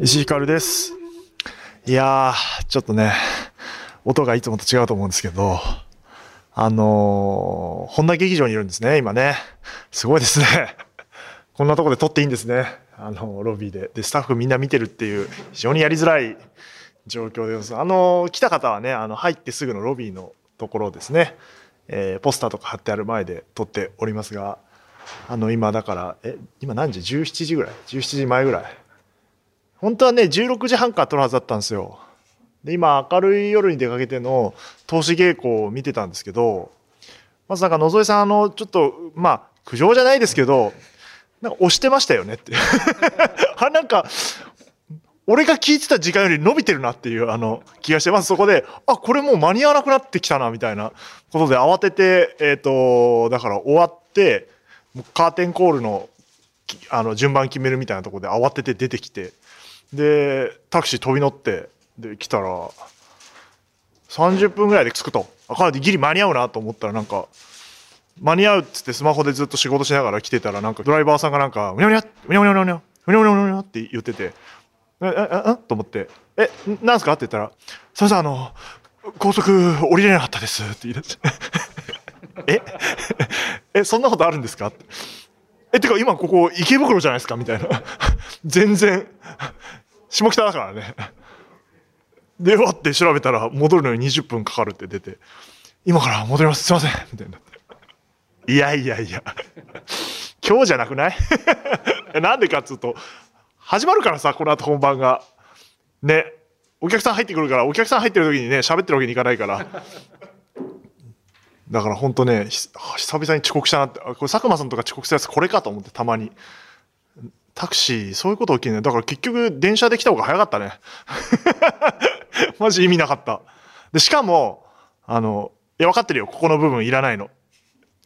石井ひかるです。いや、ちょっとね、音がいつもと違うと思うんですけど、あのー、本田劇場にいるんですね、今ね。すごいですね。こんなとこで撮っていいんですね。あの、ロビーで。で、スタッフみんな見てるっていう、非常にやりづらい状況です。あの、来た方はね、あの、入ってすぐのロビーのところですね。えーポスターとか貼ってある前で撮っておりますが、あの、今だから、え、今何時 ?17 時ぐらい ?17 時前ぐらい。本当はね16時半から撮るはずだったんですよで今明るい夜に出かけての投資稽古を見てたんですけどまずなんか野添さんあのちょっとまあ苦情じゃないですけどなんか押してましたよねって。あなんか俺が聞いてた時間より伸びてるなっていうあの気がしてまずそこであこれもう間に合わなくなってきたなみたいなことで慌ててえっ、とだから終わってカーテンコールのあの順番決めるみたいなところで慌てて出てきてでタクシー飛び乗ってで来たら30分ぐらいで着くと。あかなりギリ間に合うなと思ったらなんか間に合うっつってスマホでずっと仕事しながら来てたらなんかドライバーさんがなんか「うにゃうにゃうにゃうにゃうにゃうにゃうにゃうにゃうにゃ」って言ってて「ええええと思って「えなんすか?」って言ったら「すいませんあの高速降りれなかったです」って言い出して「ええそんなことあるんですか?」ってえてか今ここ池袋じゃないですかみたいな全然下北だからねでわって調べたら戻るのに20分かかるって出て今から戻りますすいませんみたいないやいやいや。今日じゃなくない？なんでかっつうと始まるからさこの後本番が。ねお客さん入ってくるからお客さん入ってる時にね喋ってるわけにいかないから。だから本当ね久々に遅刻したなってこれ佐久間さんとか遅刻したやつこれかと思ってたまに。タクシーそういうこと起きるね。だから結局電車で来た方が早かったね。マジ意味なかった。でしかもあのいや分かってるよ。ここの部分いらないの。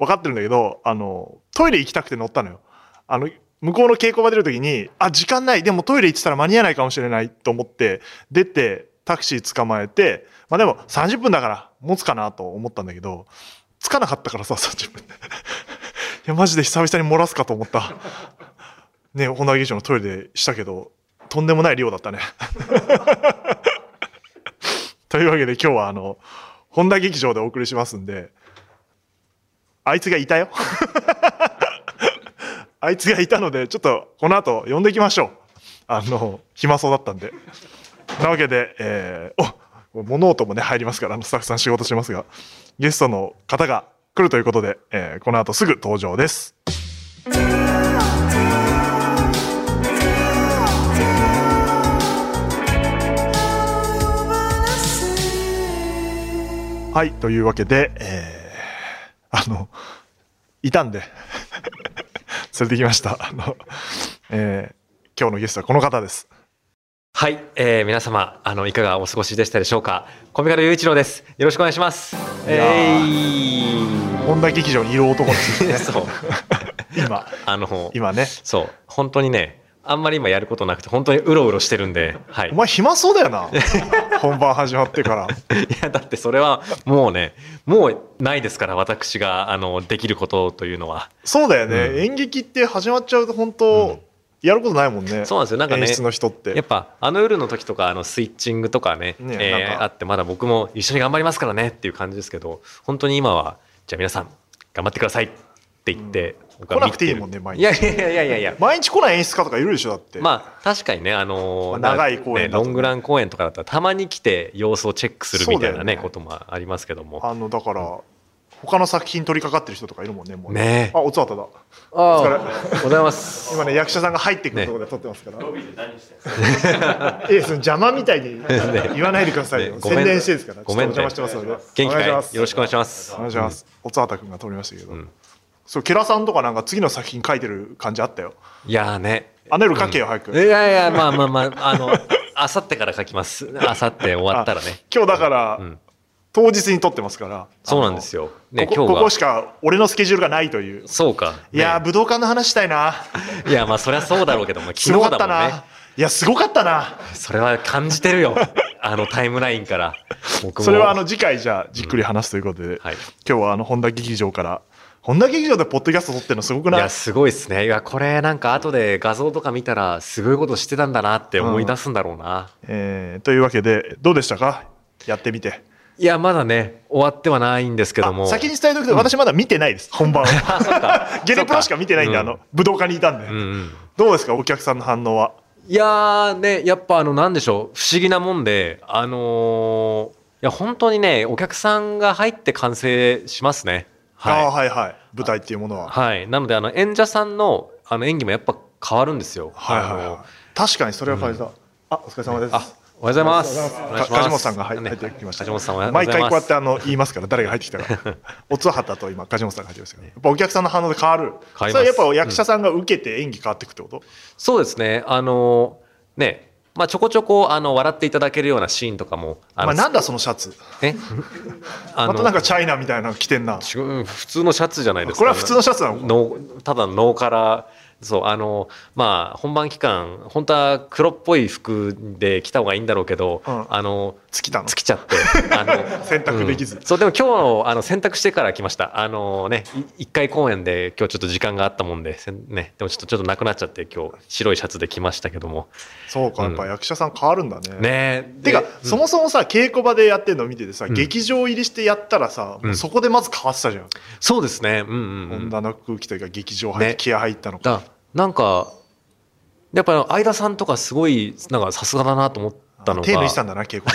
分かってるんだけどあのトイレ行きたくて乗ったのよ。あの向こうの稽古場出る時にあ時間ない。でもトイレ行ってたら間に合わないかもしれないと思って出てタクシー捕まえてまあでも30分だから持つかなと思ったんだけどつかなかったからさ30分でいやマジで久々に漏らすかと思った。ね本田劇場のトイレでしたけどとんでもない量だったね。というわけで今日はあの本田劇場でお送りしますんであいつがいたよ。あいつがいたのでちょっとこの後呼んでいきましょう。あの暇そうだったんで。なわけで、えー、お物音もね入りますからあのスタッフさん仕事しますがゲストの方が来るということで、えーこの後すぐ登場です。はいというわけで、えーあのいたんで。連れてきました。あの、えー今日のゲストはこの方です。はい、えー、皆様あのいかがお過ごしでしたでしょうか。コミカル雄一郎です。よろしくお願いします。えー。本田劇場にいる男ですね。そう。今。あの今ね。そう。本当にねあんまり今やることなくて本当にうろうろしてるんではい。お前暇そうだよな。本番始まってから。いやだってそれはもうねもうないですから私があのできることというのは。そうだよね、うん。演劇って始まっちゃうと本当、やることないもんね。そうなんですよ。なんかね演出の人って。やっぱあの夜の時とかあのスイッチングとかねねえーあってまだ僕も一緒に頑張りますからねっていう感じですけど本当に今はじゃあ皆さん頑張ってくださいって言って、僕は来なくていいもんね毎日。いやいやいやいやいや。毎日来ない演出家とかいるでしょだって、まあ確かにねあのーまあ長い公演だとね。ねロングラン公演とかだったらたまに来て様子をチェックするみたいなねね。こともありますけども。あのだから他の作品取り掛かってる人とかいるもんねもうね。えあおつわただ。お疲れ。ございます。今ね役者さんが入ってくるところで撮ってますから、ええ その邪魔みたいに 言わないでくださいよ、ね宣伝してですから。ごめんね。お邪魔してますので。元気かい？よろしくお願いします。お願いします、おつわたくんが撮りましたけど、んそうケラさんとかなんか次の作品書いてる感じあったよ。いやーね。あの夜書けよ、早く。いやいやまあまあまああの あさってから書きます。あさって終わったらね。今日だから、うん。当日に撮ってますから。そうなんですよ。ねここ今日がここしか俺のスケジュールがないという。そうか、ねいやー武道館の話したいな。いやまあそりゃそうだろうけども 昨すごかったな、日だもんねいいやすごかったな。それは感じてるよ。あのタイムラインから。僕も。それはあの次回じゃあじっくり話すということで、はい。今日はあの本田劇場から本田劇場でポッドキャスト撮ってるのすごくない？いやすごいですね。いやこれなんか後で画像とか見たらすごいことしてたんだなって思い出すんだろうな、えーというわけでどうでしたか？やってみて。いやまだね終わってはないんですけども。あ先に伝えておくと私まだ見てないです、本番は。ゲネプロしか見てないんで、あの武道館にいたんで、うんうん。どうですか？お客さんの反応は。いやーねやっぱあのなんでしょう。不思議なもんであのーいや本当にねお客さんが入って完成しますねああははいはい。舞台っていうものは、い、はい、なのであの演者さんのあの演技もやっぱ変わるんですよ。はいはいはい。確かにそれは感じた、あお疲れ様です。あおはようございます。梶本さんが入ってきました梶本さんおはようご毎ざいます。回こうやってあの言いますから誰が入ってきたか。おつはたと今梶本さんが入ってきましたけどやっぱお客さんの反応で変わる。変わります。それはやっぱ役者さんが受けて演技変わっていくってこと、そうですね。あのねまあちょこちょこあの笑っていただけるようなシーンとかもあのまあ、なんだそのシャツ？え？あまたなんかチャイナみたいなの着てんな。普通のシャツじゃないですか。これは普通のシャツなの？のただのノーカラーそうあのまあ本番期間本当は黒っぽい服で着た方がいいんだろうけど、うん。あの尽きたの？尽きちゃって あの選択できず。うん。そうでも今日あの選択してから来ました。あのねい一回公演で今日ちょっと時間があったもんでせんねでもちょっとちょっとなくなっちゃって今日白いシャツで来ましたけども。そうかやっぱ役者さん変わるんだね、ね。てかでそもそもさ稽古場でやってるの見ててさ、ん。劇場入りしてやったらさ、そこでまず変わってたじゃん、そうですね。うんうん、うん、本田の空気というか劇場入ってね。気合入ったのか、だなんかやっぱ相田さんとかすごいなんかさすがだなと思ったのが。手抜いてたんだな稽古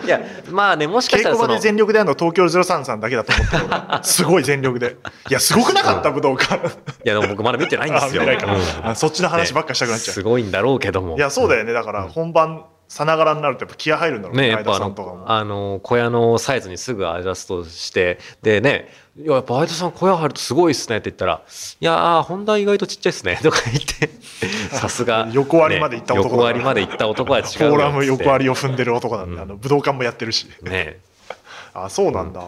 で。いやまあねもしか稽したらその。古場で全力でやるの東京03さんだけだと思ったけど すごい全力で。いやすごくなかった武道館。いやでも僕まだ見てないんであすよ。うん。あそっちの話ばっかしたくなっちゃう、すごいんだろうけども。いやそうだよね。だから本番さながらになるとやっぱ気合入るんだろうねやっぱあのあの小屋のサイズにすぐアジャストしてでね「いややっぱ相田さん小屋入るとすごいっすね」って言ったら「いやー本田意外とちっちゃいっすね」とか言って さすが。横割りまで行った男だね横割りまで行った男は違うよフォーラム横割りりを踏んでる男なんで、うん。あの武道館もやってるし。ね。あそうなんだ、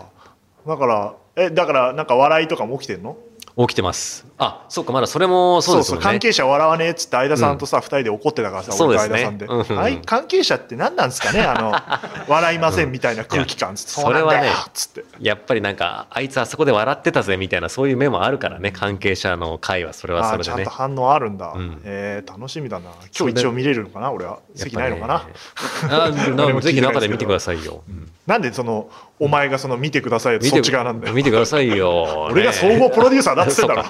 だからえだからなんか笑いとかも起きてんの？起きてます。あそうかまだそれもそうですよね。関係者笑わねえっつって相田さんとさ、二人で怒ってたからさそうですね。俺と相田さんで、はい関係者って何なんですかねあの 笑いませんみたいな空気感つって、それはねつって。やっぱりなんかあいつあそこで笑ってたぜみたいなそういう面もあるからね関係者の会はそれはあそれでね。ーちゃんと反応あるんだ、うん。えー楽しみだな。今日一応見れるのかな俺は。席ないのかな、ねあ ぜひ中で見てくださいよ、うん。なんでそのお前がその見てくださいよ。そってち側なんだよ。見てくださいよ、俺が総合プロデューサーだっつってんだろ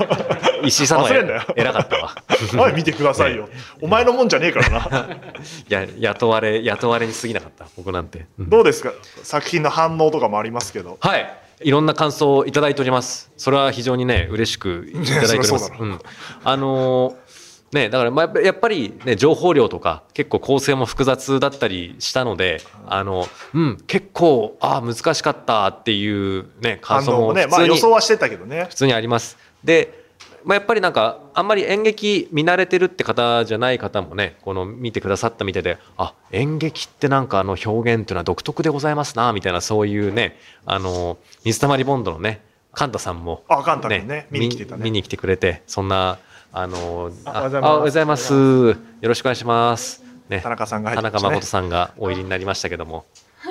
石井さんは忘れんなよ。偉かったわ。おい見てくださいよ、お前のもんじゃねえからな。や雇われ雇われに過ぎなかった。僕なんて、うん。どうですか？作品の反応とかもありますけど。はい。いろんな感想をいただいております。それは非常にね嬉しくいただいております。うん。あのーね、だからまあやっぱり、ね、情報量とか結構構成も複雑だったりしたのであの、うん、結構あー難しかったっていう、ね、感想もねも普通にまあ予想はしてたけどね普通にあります。で、まあ、やっぱりなんかあんまり演劇見慣れてるって方じゃない方もねこの見てくださったみたいであ演劇ってなんかあの表現っていうのは独特でございますなみたいなそういうねあの水溜りボンドのねカンタさんも、あカンタ君ね見に来てたね見に来てくれてそんなあのあおはようございますあおはようございますよろしくお願いします。ね、田中さんが入田中誠さんがお入りになりましたけども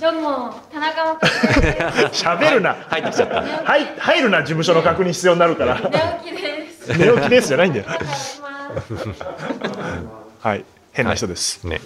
どうも、田中誠です。喋るな、入ってきちゃった。はい、入るな事務所の確認必要になるから寝起きです。寝起きですじゃないんだよ。はい変な人です、ね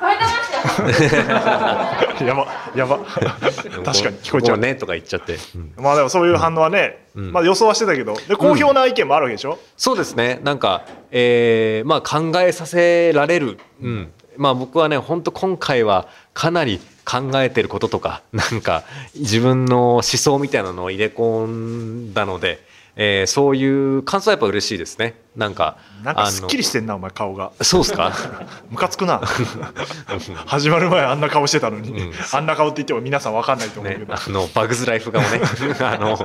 超えてましたよ。やばやば。確かに聞こえちゃう。もねとか言っちゃって。うん。まあでもそういう反応はね、ん。まあ予想はしてたけど。で好評な意見もあるわけでしょ、そうですね。なんか、えーまあ、考えさせられる、うん。まあ、僕はね本当今回はかなり考えてることとかなんか自分の思想みたいなのを入れ込んだので、えーそういう感想はやっぱ嬉しいですね。なんかなんかすっきりしてんなお前顔が。そうですか？ムカつくな。始まる前あんな顔してたのに、うん。あんな顔って言っても皆さんわかんないと思うけねど、あのバグズライフ顔ね。あの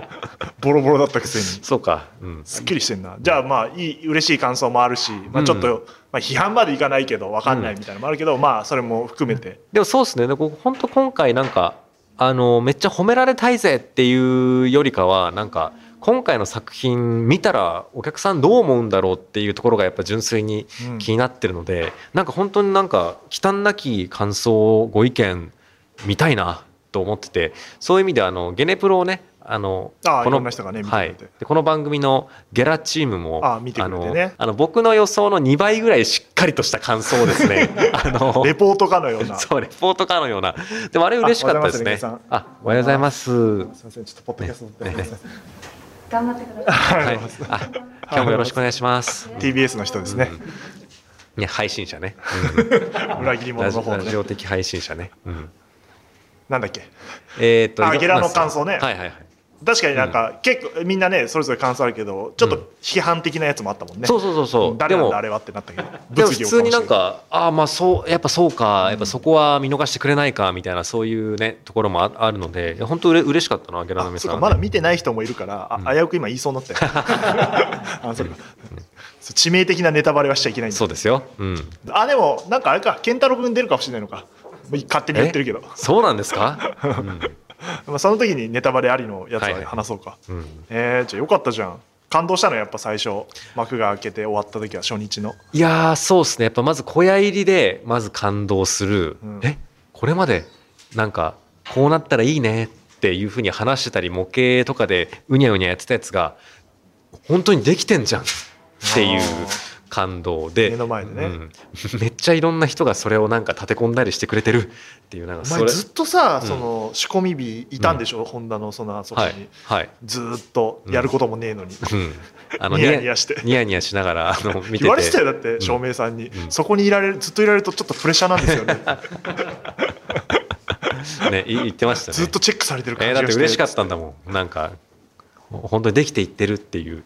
ボロボロだったくせに。そうか、うん、すっきりしてんな。じゃあまあいい嬉しい感想もあるし、まあ、ちょっと、まあ、批判までいかないけどわかんないみたいなのもあるけど、まあそれも含めて。でもそうですね。本当今回なんかあのめっちゃ褒められたいぜっていうよりかはなんか今回の作品見たらお客さんどう思うんだろうっていうところがやっぱ純粋にうん。気になってるので、なんか本当になんか忌憚なき感想ご意見見たいなと思っててそういう意味であのゲネプロをねあのこのねはい。でこの番組のゲラチームもあね。あのあの僕の予想の2倍ぐらいしっかりとした感想をですね あのレポートかのような。すそうレポートかのような。でもあれ嬉しかったですね。あおはようございますあおはようございます。みません。ちょっとポッドキャストねます頑張ってください。はい、あ今日もよろしくお願いします。TBS の人ですね、ね、配信者ね。裏切り者の方のねラジオ的配信者ね。うん、なんだっけ？えーっと、あゲラの感想ねはいはいはい。確かになんか、結構みんなねそれぞれ感想あるけどちょっと批判的なやつもあったもんね、そうそうそうそう。でも誰なんだあ、れはってなったけどでも普通になんか、ああ、まあそう、やっぱそうか、やっぱそこは見逃してくれないかみたいな、そういうね、ところもああるので、本当うれ嬉しかったな、ゲラの皆さんはね、まだ見てない人もいるから、あ危うく今言いそうになったよ。あそうか。そう致命的なネタバレはしちゃいけないそうですよ。うん。あでもなんかあれか健太郎君出るかもしれないのか。勝手に言ってるけど、そうなんですか？うん まあ、その時にネタバレありのやつはいはい。は話そうか、うん。えー、じゃあよかったじゃん。感動したのやっぱ最初。幕が開けて終わった時は初日の。いやーそうですね。やっぱまず小屋入りでまず感動する、うん。えこれまでなんかこうなったらいいねっていうふうに話してたり模型とかでうにゃうにゃやってたやつが本当にできてんじゃんっていう感動で目の前でね。うん。めっちゃいろんな人がそれをなんか立て込んだりしてくれてる。っていうなんかそれ。ずっとさ、うん。その仕込み日いたんでしょ、ホンダのそのあそこに、はい。はい、ずーっとやることもねえのに、うん、あのニヤニヤして。ニヤニヤしながらあの見てて。言われてたよだって照明さんに、うん。そこにいられるずっといられるとちょっとプレッシャーなんですよね。ねい言ってましたね。ずっとチェックされてるえーだ感じがして、って嬉しかったんだもん。なんかほ本当にできていってるっていう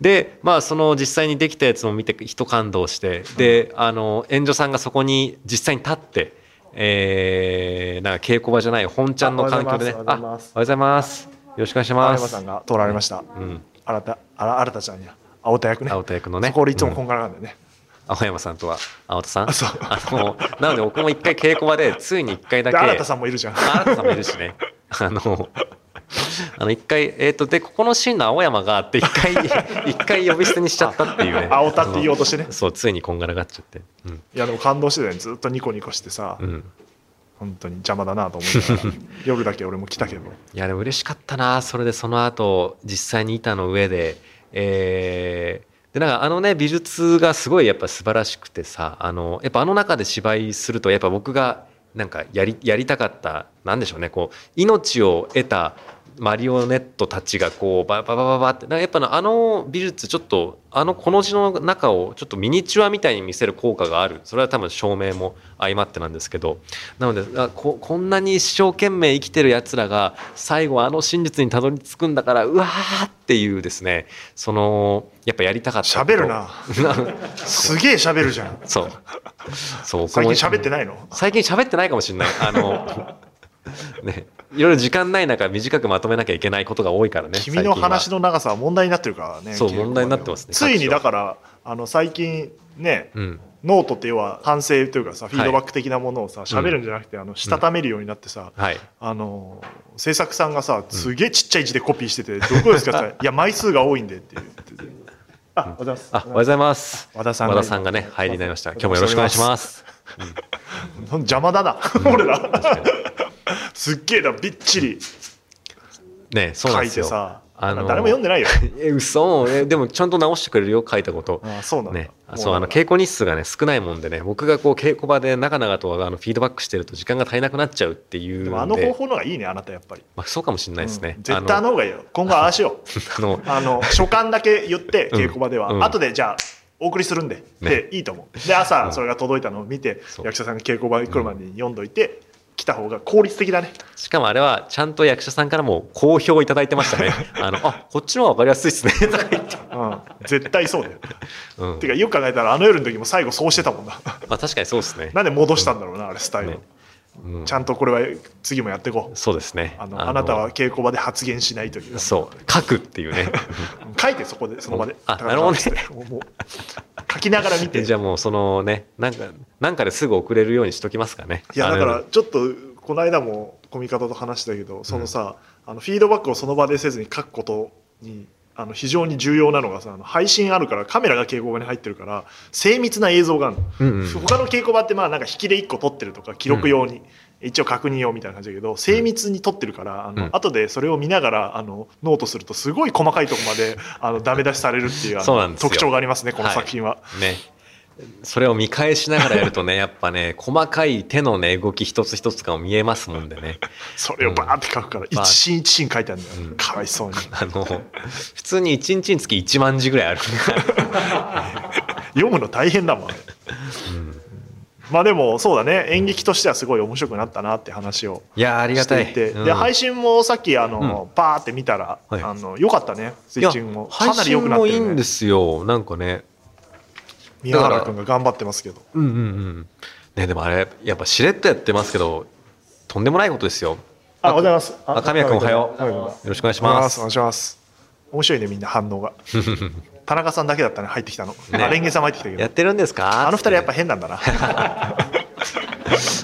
でまあその実際にできたやつも見て一感動してであの援助さんがそこに実際に立ってえーなんか稽古場じゃない本ちゃんの環境でね。あおはようございます。ようございます。よろしくお願いし青ます。山さんが通られました、うん。新たあら新たちゃんや。青田役ね。青田役のね。そこ俺いつもうん。こんがらがんだよね、青山さんとは青田さん？あそう。あのなので僕も一回稽古場でついに一回だけで新田さんもいるじゃん。新田さんもいるしね。あの、あの一回、えっ、と、で、ここのシーンの青山があって、一回、一回呼び捨てにしちゃったっていうね。青田って言おうとしてねそう、ついにこんがらがっちゃって。うん。いやでも感動してたよねずっとニコニコしてさ、うん。本当に邪魔だなと思いながら夜だけ俺も来たけどいや、でも嬉しかったな。それで、その後、実際に板の上で、えーでなんかあのね美術がすごいやっぱ素晴らしくてさあのやっぱあの中で芝居するとやっぱ僕がなんかやりやりたかったなんでしょうねこう命を得たマリオネットたちがこうバババババってなんかやっぱあの美術ちょっとあのこの字の中をちょっとミニチュアみたいに見せる効果がある。それは多分照明も相まってなんですけど。なのであここんなに一生懸命生きてるやつらが最後あの真実にたどり着くんだからうわーっていうですね。そのやっぱやりたかった喋るな。すげえ喋るじゃん。そう。そう最近喋ってないの？最近喋ってないかもしれない。あの ねいろいろ時間ない中短くまとめなきゃいけないことが多いからね君の話のの長さは問題になってるからねそう問題になってますねついにだからあの最近ねうん。ノートって要は反省というかさフィードバック的なものをさ喋るんじゃなくてあのしたためるようになってさはい。あの制作さんがさすげえちっちゃい字でコピーしてて「どこですか?」って いや枚数が多いんで」って言ってて。あおはようございます。あおはようございます。和田さんが和田さんがね入りになりました。今日もよろしくお願いします。邪魔だな俺らすっげえなびっちり。ねそうなん書いてさあの誰も読んでないよ。え嘘？えでもちゃんと直してくれるよ書いたこと。あそうなんだ。ね、そうあの稽古日数がね少ないもんでね僕がこう稽古場で長々とあのフィードバックしてると時間が足りなくなっちゃうっていうで。もあの方法の方がいいねあなたやっぱり、まあ、そうかもしれないですね。うん、絶対あの方がいいよ。今後ああしよう。あのあの書簡だけ言ってうん。稽古場では、うん。後でじゃあお送りするんで、でいいと思う。で朝それが届いたのを見て、そう。役者さんが稽古場に来るまでに読んどいて、来た方が効率的だね。しかもあれはちゃんと役者さんからも好評いただいてましたね。あのあこっちの方が分かりやすいですね。とか言って、うん、絶対そうだよ。うん。てかよく考えたらあの夜の時も最後そうしてたもんな。まあ、確かにそうですね。なんで戻したんだろうなあれスタイル、ねうん。ちゃんとこれは次もやっていこう。そうですね。あのあなたは稽古場で発言しないというそう。書くっていうね。書いてそこでその場であなるほどね。書きながら見て。じゃあもうそのねなんかなんかですぐ送れるようにしときますかね。いやだからちょっとこの間もコミカドと話したけどそのさ、あのフィードバックをその場でせずに書くことにあの非常に重要なのがさあの配信あるからカメラが稽古場に入ってるから精密な映像があるの、うんうん。他の稽古場ってまあなんか引きで1個撮ってるとか記録用に、一応確認用みたいな感じだけど精密に撮ってるからあの、うん。後でそれを見ながらあのノートするとすごい細かいとこまであのダメ出しされるっていうあのそうなんですよ。特徴がありますねこの作品は。ねそれを見返しながらやるとねやっぱね細かい手のね動き一つ一つが見えますもんでね。それをバーって書くから、一シーン一シーン書いてあるんだよ、うん。かわいそうに。あの普通に1日につき1万字ぐらいある読むの大変だもん、あれまあでもそうだね。演劇としてはすごい面白くなったなって話をいやーありがしたていいて、うん。で配信もさっきあの、バーって見たら、はい。あのよかったね。スイッチングも。かなり良くなってる、ね。配信もいいんで、すよ。なんかね宮原君が頑張ってますけど。うんうんうん。ねでもあれやっぱしれっとやってますけどとんでもないことですよ。あおはようございます。あ神谷君おはよう。よろしくお願いしまます。すお願いします。面白いねみんな反応が。田中さんだけだったね入ってきたの、ね。あレンゲさんも入ってきたけど。やってるんですか？あの二人やっぱ変なんだな。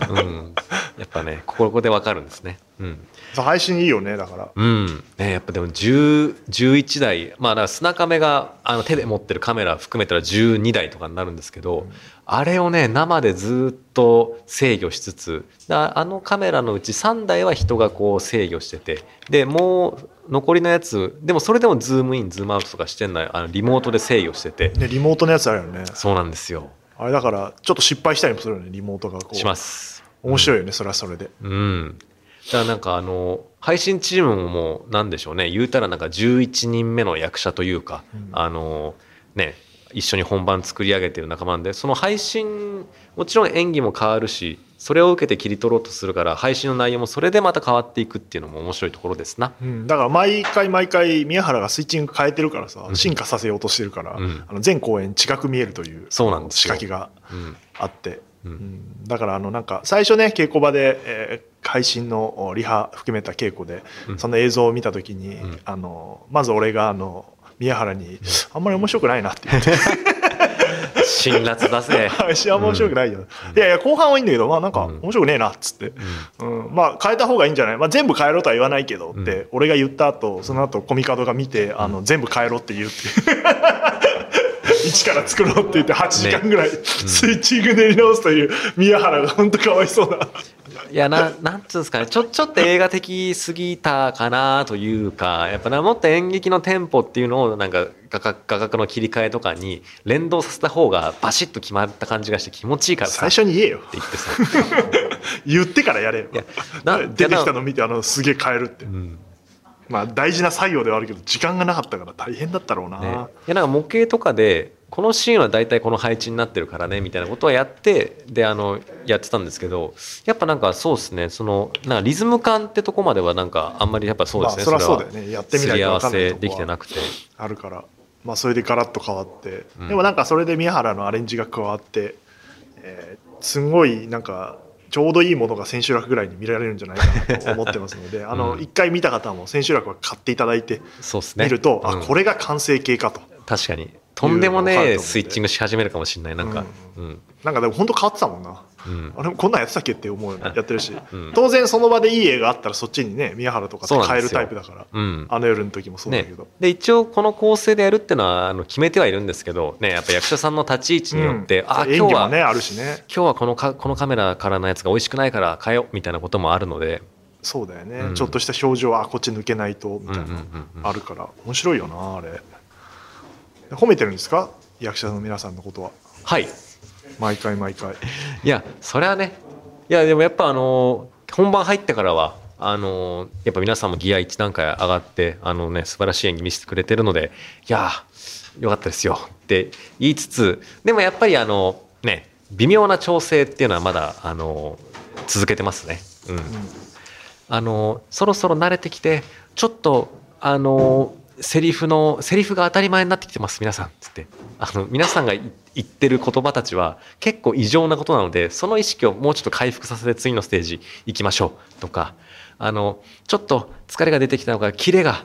うん。やっぱねここでわかるんですね。うん配信いいよねだから。うん。ね、やっぱでも10 11台まあだから砂亀があの手で持ってるカメラ含めたら12台とかになるんですけど、あれをね生でずっと制御しつつだあのカメラのうち3台は人がこう制御しててでもう残りのやつでもそれでもズームインズームアウトとかしてんのはあのリモートで制御してて。ねリモートのやつあるよね。そうなんですよ。あれだからちょっと失敗したりもするよねリモートがこう。します。面白いよね、それはそれで。うん。だからなんかあの配信チームもなんでしょうね。言うたらなんか11人目の役者というか、うん。あのね一緒に本番作り上げてる仲間なんでその配信もちろん演技も変わるしそれを受けて切り取ろうとするから配信の内容もそれでまた変わっていくっていうのも面白いところですな。うん、だから毎回毎回宮原がスイッチング変えてるからさうん。進化させようとしてるから、うん。あの全公演違く見えるというそうなんですよ。仕掛けがうん。あって、だからあのなんか最初ね稽古場で、えー配信のおリハ含めた稽古で、うん。その映像を見た時に、ん。あのまず俺があの宮原に、あんまり面白くないなって言って。辛辣だぜ。配 信あんま面白くないよ、いやいや後半はいいんだけどまあなんかうん。面白くねえなっつって、うん。まあ変えた方がいいんじゃない、まあ、全部変えろとは言わないけどって、俺が言った後その後コミカドが見てあの全部変えろって言うっていう。一から作ろうって言って8時間ぐらい、スイッチング練り直すという宮原が本当かわいそうないやななんつうんですかね。ちょちょっと映画的すぎたかなというかやっぱなもっと演劇のテンポっていうのをなんか画角画角の切り替えとかに連動させた方がバシッと決まった感じがして気持ちいいからさ。最初に言えよ。って言ってさ、言ってからやれよ。いやな出てきたの見てあのすげえ変えるって、うん。まあ大事な作業ではあるけど時間がなかったから大変だったろうな、ね、いやなんか模型とかでこのシーンは大体この配置になってるからねみたいなことはやってであのやってたんですけどやっぱなんかそうですねそのなんかリズム感ってとこまではなんかあんまりやっぱそうですね、まあそりゃそうだよれはね。やってみない合わせできてなくて。あるから、まあ、それでガラッと変わって、うん。でもなんかそれで宮原のアレンジが加わって、えーすんごいなんかちょうどいいものが千秋楽ぐらいに見られるんじゃないかなと思ってますので あのうん。一回見た方も千秋楽は買っていただいて。見ると、うん。あこれが完成形かと。確かにとんでもねスイッチングし始めるかもしれない。なんか、うん。なんかでも本当変わってたもんな。うん。あれこんなんやってたっけって思うやってるし、うん。当然その場でいい映画あったらそっちにね宮原とか変えるタイプだから。うん。あの夜の時もそうだねけど、、で一応この構成でやるっていうのはあの決めてはいるんですけど、ね、やっぱ役者さんの立ち位置によって、あ演今日は、ねあるしね。今日はこのかこのカメラからのやつが美味しくないから変えようみたいなこともあるので、そうだよね、うん。ちょっとした表情あこっち抜けないとみたいな、うんうんうんうん。あるから。面白いよなあれ褒めてるんですか？役者の皆さんのことは。はい。毎回毎回。いやそれはね。いやでもやっぱあの本番入ってからはあのやっぱ皆さんもギア1段階上がってあのね素晴らしい演技見せてくれてるのでいやよかったですよ。って言いつつでもやっぱりあのね微妙な調整っていうのはまだあの続けてますね。うん。あのそろそろ慣れてきてちょっとあのセリフのセリフが当たり前になってきてます皆さんつって。あの皆さんがい言ってる言葉たちは結構異常なことなのでその意識をもうちょっと回復させて次のステージ行きましょうとか。あのちょっと疲れが出てきたのかキレが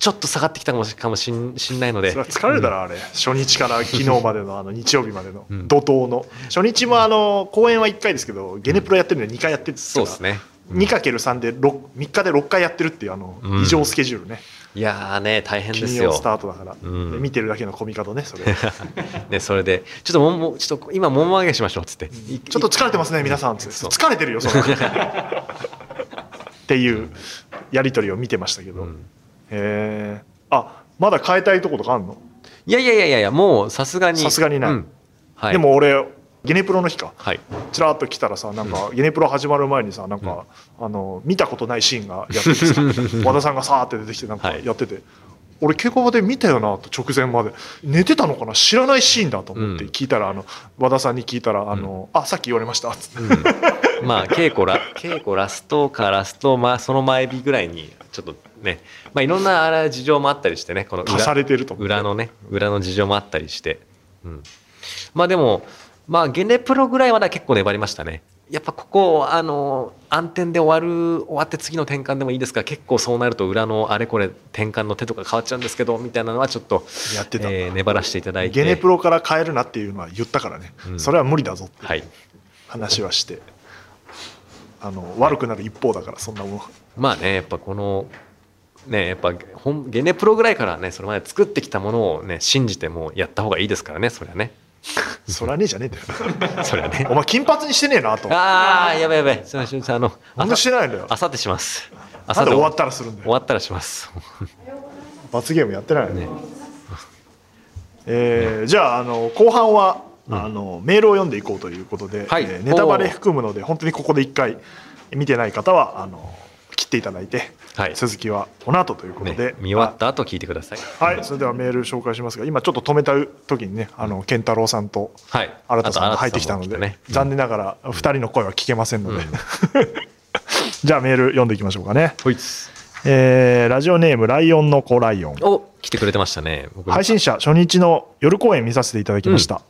ちょっと下がってきたかもしかもしんしんないので。疲れるだろあれ、初日から昨日までのあの日曜日までのうん。怒涛の。初日もあの公演は1回ですけどゲネプロやってるんで2回やってるんですそうですね。2×3 で 6, 3日で6回やってるっていうあのうん異常スケジュールね、いやーね大変ですよ。スタートだから、うん。で見てるだけのコミカドねそれ。ねそれでちょっとももちょっと今もも上げしましょうっつって、いちょっと疲れてますね皆さんつって。疲れてるよそれ。っていうやり取りを見てましたけど、うん。へえあまだ変えたいとことかあんの、いやいやいやいやいやもうさすがに。さすがにない。うん。はい、でも俺ゲネプロの日かはい。ちらっと来たらさなんか、ゲネプロ始まる前にさなんか、あの見たことないシーンがやっててさ 和田さんがさーって出てきてなんかはい。やってて、俺稽古場で見たよなと直前まで。寝てたのかな？知らないシーンだと思ってうん。聞いたら、あの和田さんに聞いたら「あのあさっき言われました」っつって、うん。まあ稽古ラ稽古ラストかラスト、まあ、その前日ぐらいにちょっとね、まあ、いろんなあれ事情もあったりしてねこの裏。れてると裏のね裏の事情もあったりして、うん、まあでもまあゲネプロぐらいまでは結構粘りましたね。やっぱここあの暗転で終わる終わって次の転換でもいいですが結構そうなると裏のあれこれ転換の手とか変わっちゃうんですけどみたいなのはちょっとやってた。えー粘らせていただいて。ゲネプロから変えるなっていうのは言ったからね、うん。それは無理だぞってはい。話はして。あの悪くなる一方だからそんなものまあねやっぱこのねやっぱ本ゲネプロぐらいからねそれまで作ってきたものをね信じてもうやった方がいいですからねそりゃね そらねえじゃねえんだよ。そりゃね。お前金髪にしてねえなと。ああやべやべ。すみませんあのなんでしてないんだよ。あさってします。あなんで終わったらするんだよ。終わったらします。罰ゲームやってないよね。えーじゃああの後半は、あのメールを読んでいこうということで、はい。えーネタバレ含むので本当にここで一回見てない方はあのていただいて、はい。続きはこの後ということで、ね見終わった後聞いてください。はい、それではメール紹介しますが今ちょっと止めた時にねあの健太郎さんとはい。新田さんが入ってきたので、新田さん。残念ながら2人の声は聞けませんので、じゃあメール読んでいきましょうかね、ほい。えーラジオネームライオンの子ライオン。お来てくれてましたね僕配信者初日の夜公演見させていただきました、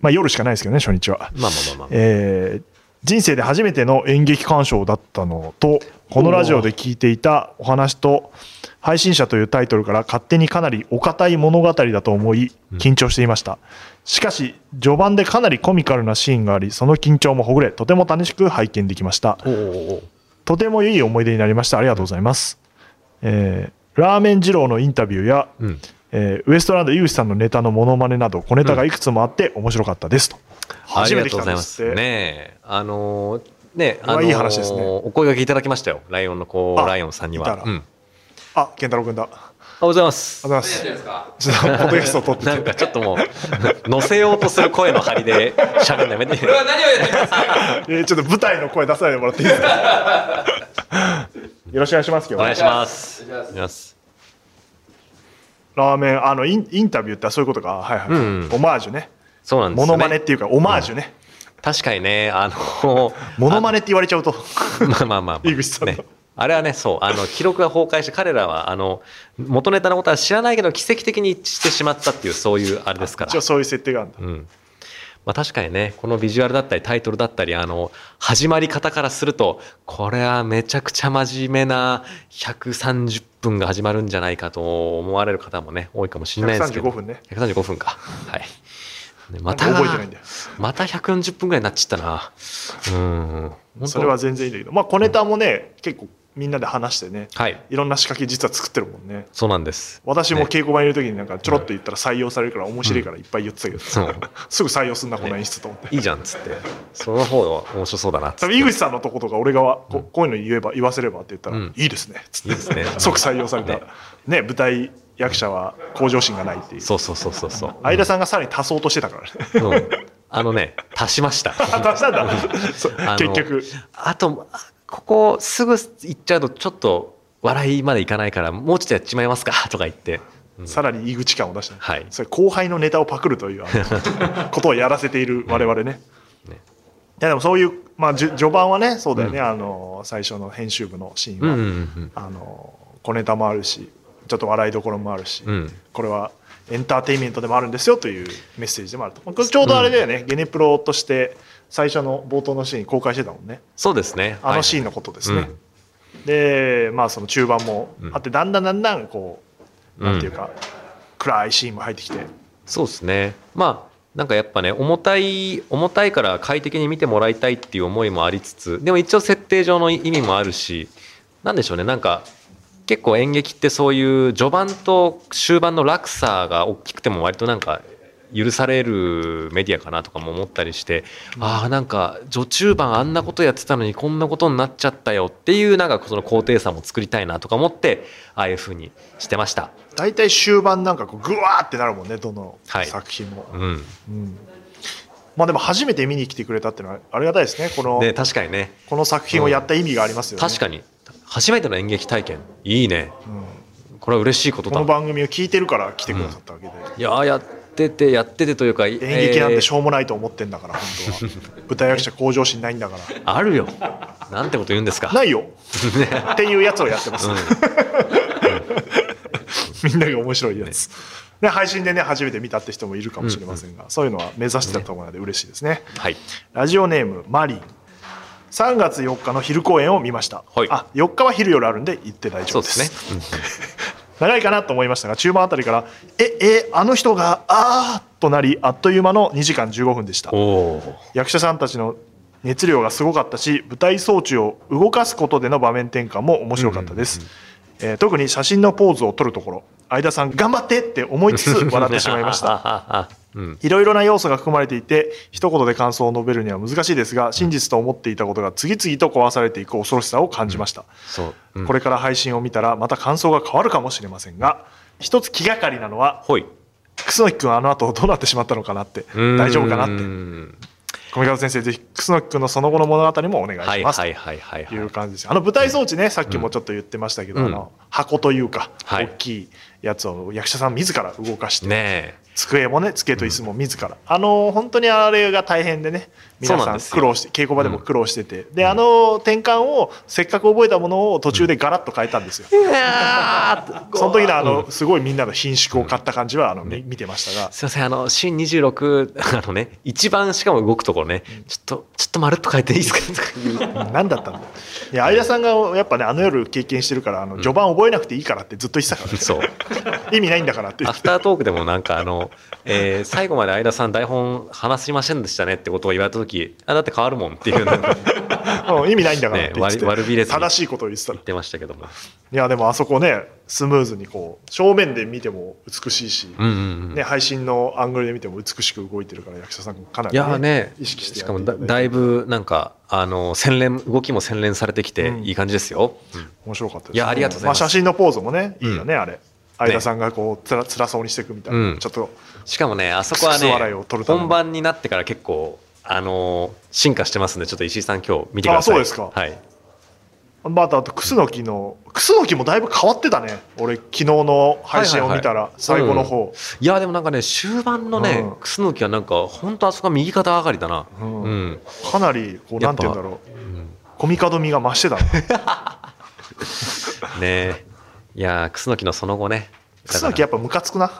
まあ夜しかないですけどね初日は、まあまあまあまあ。えー人生で初めての演劇鑑賞だったのとこのラジオで聞いていたお話と配信者というタイトルから勝手にかなりお堅い物語だと思い緊張していました、しかし序盤でかなりコミカルなシーンがありその緊張もほぐれとても楽しく拝見できました。とてもいい思い出になりました。ありがとうございます、えーラーメン二郎のインタビューや、うん。えーウエストランド井口さんのネタのモノマネなど小ネタがいくつもあって面白かったですと、初めて来たんですって。ありがとうございますね。あのーねこれはいい話ですね。お声掛けいただきましたよ。ライオンの子あライオンさんには。うん。あ健太郎君だ。おはようございます。うございます。ちょっとポッドキャストを撮ってなんてかちょっともう 乗せようとする声の張りで喋るのやめてこれは何をやってますか。えーちょっと舞台の声出さないでもらっていいですか？よろしくお願いします今日は。お願いしますお願いします。ラーメンあのインインタビューってそういうことか。はいはい、うん。オマージュねそうなんですよね。モノマネっていうかオマージュね、確かにねあの モノマネって言われちゃうと。まあまあまあ、井口さんのね。あれはねそう。あの記録が崩壊して彼らはあの元ネタのことは知らないけど奇跡的に一致してしまったっていうそういうあれですから。一応そういう設定があるんだ。うん。まあ、確かにねこのビジュアルだったりタイトルだったりあの始まり方からするとこれはめちゃくちゃ真面目な130分が始まるんじゃないかと思われる方もね多いかもしれないですけど。135分ね。135分か。はい。ねまた覚えてないんだよ。また140分ぐらいになっちゃったな。うん。それは全然いいんだけど。まあ小ネタもね結構みんなで話してね。はい。いろんな仕掛け実は作ってるもんね。そうなんです。私もね。稽古場にいる時になんかちょろっと言ったら採用されるから面白いからいっぱい言ってたけど、そう。すぐ採用すんなこの演出と思って。いいじゃんっつって。その方が面白そうだなっつって。多分井口さんのとことか俺がこうこういうの言えば言わせればって言ったら、うん。いいですね。っつっていいですね。即採用された、ね。ね舞台役者は向上心がないっていう。そうそうそうそうそう。相田さんがさらに足そうとしてたからね。うん。あのね足しました。足したんだ。結局。あとあここすぐ行っちゃうとちょっと笑いまでいかないからもうちょっとやっちまいますかとか言って、うん。さらに入り口感を出した、はい。それ後輩のネタをパクるという ことをやらせている我々ね。ね。いやでもそういう、まあ、序盤はねそうだよね、あの最初の編集部のシーンは、うんうん。あの小ネタもあるしちょっと笑いどころもあるし、うん。これはエンターテインメントでもあるんですよというメッセージでもあるとこれちょうどあれだよね、ゲネプロとして最初の冒頭のシーン公開してたもんね。そうですね。あのシーンンのことですね、でまあその中盤もあって、だんだんだんだんこうなんていうか、暗いシーンも入ってきて。そうですね。まあなんかやっぱね重たい重たいから快適に見てもらいたいっていう思いもありつつでも一応設定上の意味もあるしなんでしょうね。なんか結構演劇ってそういう序盤と終盤の落差が大きくても割となんか許されるメディアかなとかも思ったりして、ああなんか序中盤あんなことやってたのにこんなことになっちゃったよっていうなんかその高低差も作りたいなとか思ってああいう風にしてました。大体終盤なんかこうグワーってなるもんねどのはい。作品も、うん、うん。まあでも初めて見に来てくれたっていうのはありがたいですねこので確かにね。この作品をやった意味がありますよね、確かに初めての演劇体験。いいね。うん。これは嬉しいことだ。この番組を聞いてるから来てくださったわけで、いやーやっててやっててというか演演劇なんてしょうもないと思ってんだから、本当は。舞台役者向上心ないんだから。あるよ。なんてこと言うんですか。ないよ。っていうやつをやってます、うん。みんなが面白いやつ、ね、配信でね初めて見たって人もいるかもしれませんが、そういうのは目指してたと思うので嬉しいですね。はい。ラジオネームマリン3月4日の昼公演を見ました、はい。あ4日は昼夜あるんで行って大丈夫でそうですすね、長いかなと思いましたが中盤あたりから「ええあの人があー」となりあっという間の2時間15分でした。役者さんたちの熱量がすごかったし舞台装置を動かすことでの場面転換も面白かったです、えー特に写真のポーズを撮るところ相田さん頑張ってって思いつつ笑ってしまいました。いろいろな要素が含まれていて一言で感想を述べるには難しいですが真実と思っていたことが次々と壊されていく恐ろしさを感じました、そう、うん。これから配信を見たらまた感想が変わるかもしれませんが一つ気がかりなのは楠木君あの後どうなってしまったのかなって。大丈夫かなって。うん小見方先生ぜひ楠木君のその後の物語もお願いします、はいはいはいはいとい。はいう感じです。あの舞台装置ねさっきもちょっと言ってましたけど、うん。あの箱というか、はい。大きいやつを役者さん自ら動かして、ね机もね机と椅子も自ら、あの本当にあれが大変でね皆さん苦労して稽古場でも苦労してて、であの転換をせっかく覚えたものを途中でガラッと変えたんですよ、えいやー その時のあのすごいみんなの品種を買った感じはあの、み見てましたが。すいませんあの新26 あのね一番しかも動くところね。ちょっとちょっとまるっと変えていいですか？とか言う何だったんだよ。いや相田さんがやっぱねあの夜経験してるからあの序盤覚えなくていいからってずっと言ってたから、ね。そう。意味ないんだからって。アフタートークでもなんかあの、えー最後まで相田さん台本話しませんでしたねってことを言われた時あだって変わるもんっていうの。意味ないんだからね悪悪びれずに。正しいことを言ってたら。ってましたけども。いやでもあそこねスムーズにこう正面で見ても美しいし、うんうんうん。ね、配信のアングルで見ても美しく動いてるから役者さんもかないり、やーね意識してしかもだいぶなんかあの洗練動きも洗練されてきてうん。いい感じですよ、うん。面白かったです、いやありがとうございます。あ、写真のポーズもねいいよね、あれ相田さんがこうつら辛そうにしていくみたいな、うん。ちょっとしかもねあそこはクス笑いを取ねるために。本番になってから結構あの進化してますんでちょっと石井さん今日見てください。あそうですか。はい。またあとクスノキのクスノキもだいぶ変わってたね。俺昨日の配信を見たら最後の方、いやでもなんかね終盤のね、うん。楠木はなんか本当あそこは右肩上がりだな。うん。うん、かなりこうやっぱなんて言うんだろう。コミカド味が増してたな ね。えいやー楠木のその後ね。クスノキやっぱムカつくな。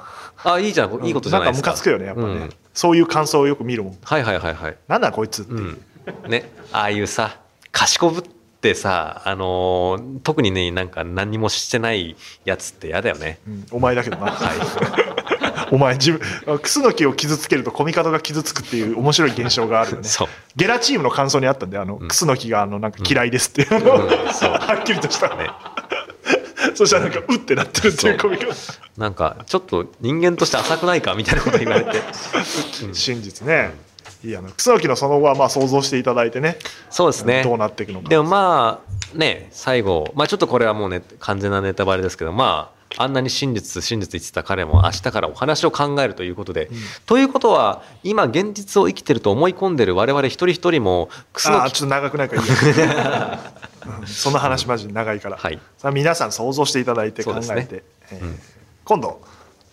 あいいじゃん。いいことじゃないですか。んかムカつくよねやっぱね、うん。そういう感想をよく見るもん。はいはいはいはい。なんだこいつっていう、うん。ねああいうさ賢ぶってさあのー特にねなんか何にもしてないやつって嫌だよね。うん。お前だけどな、は お前自分クスノキを傷つけるとコミカドが傷つくっていう面白い現象があるよね。そう。ゲラチームの感想にあったんであの、ん。クスノキがあのなんか嫌いですっていうのを、はっきりとした、ねそしたらなんかうってなってるっていうコミなんかちょっと人間として浅くないかみたいなこと言われて。真実ね。いいあのクスノキのその後はまあ想像していただいてね。そうですね。どうなっていくのか。でもまあね最後まあちょっとこれはもうね完全なネタバレですけどまああんなに真実真実言ってた彼も明日からお話を考えるということで、ということは今現実を生きてると思い込んでる我々一人一人もクスノキ。ああちょっと長くないからい その話マジで長いから、はい。さあ皆さん想像していただいて考えて、ね。えーうん。今度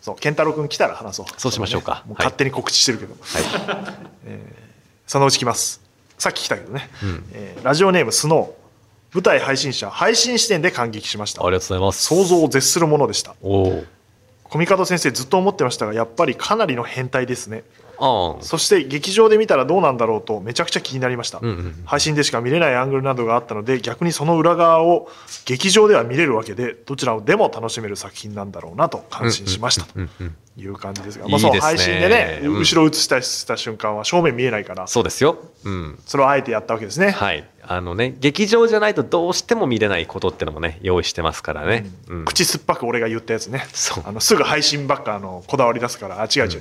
そう健太郎君来たら話そう。そうしましょうか。もう勝手に告知してるけど、はい。そのうち来ます。さっき来たけどね、うん。えーラジオネームスノー。舞台配信者配信視点で感激しました。ありがとうございます。想像を絶するものでした。おおコミカド先生ずっと思ってましたがやっぱりかなりの変態ですねそして劇場で見たらどうなんだろうとめちゃくちゃ気になりました、うんうん配信でしか見れないアングルなどがあったので逆にその裏側を劇場では見れるわけでどちらでも楽しめる作品なんだろうなと感心しました。という感じですが、まあ、そう配信でね、うん後ろ映したした瞬間は正面見えないからそうですよ。うん。それをあえてやったわけですね、はいあのね劇場じゃないとどうしても見れないことってのもね用意してますからね、うん。口酸っぱく俺が言ったやつね。あのすぐ配信ばっかあのこだわり出すから。あ違う違う、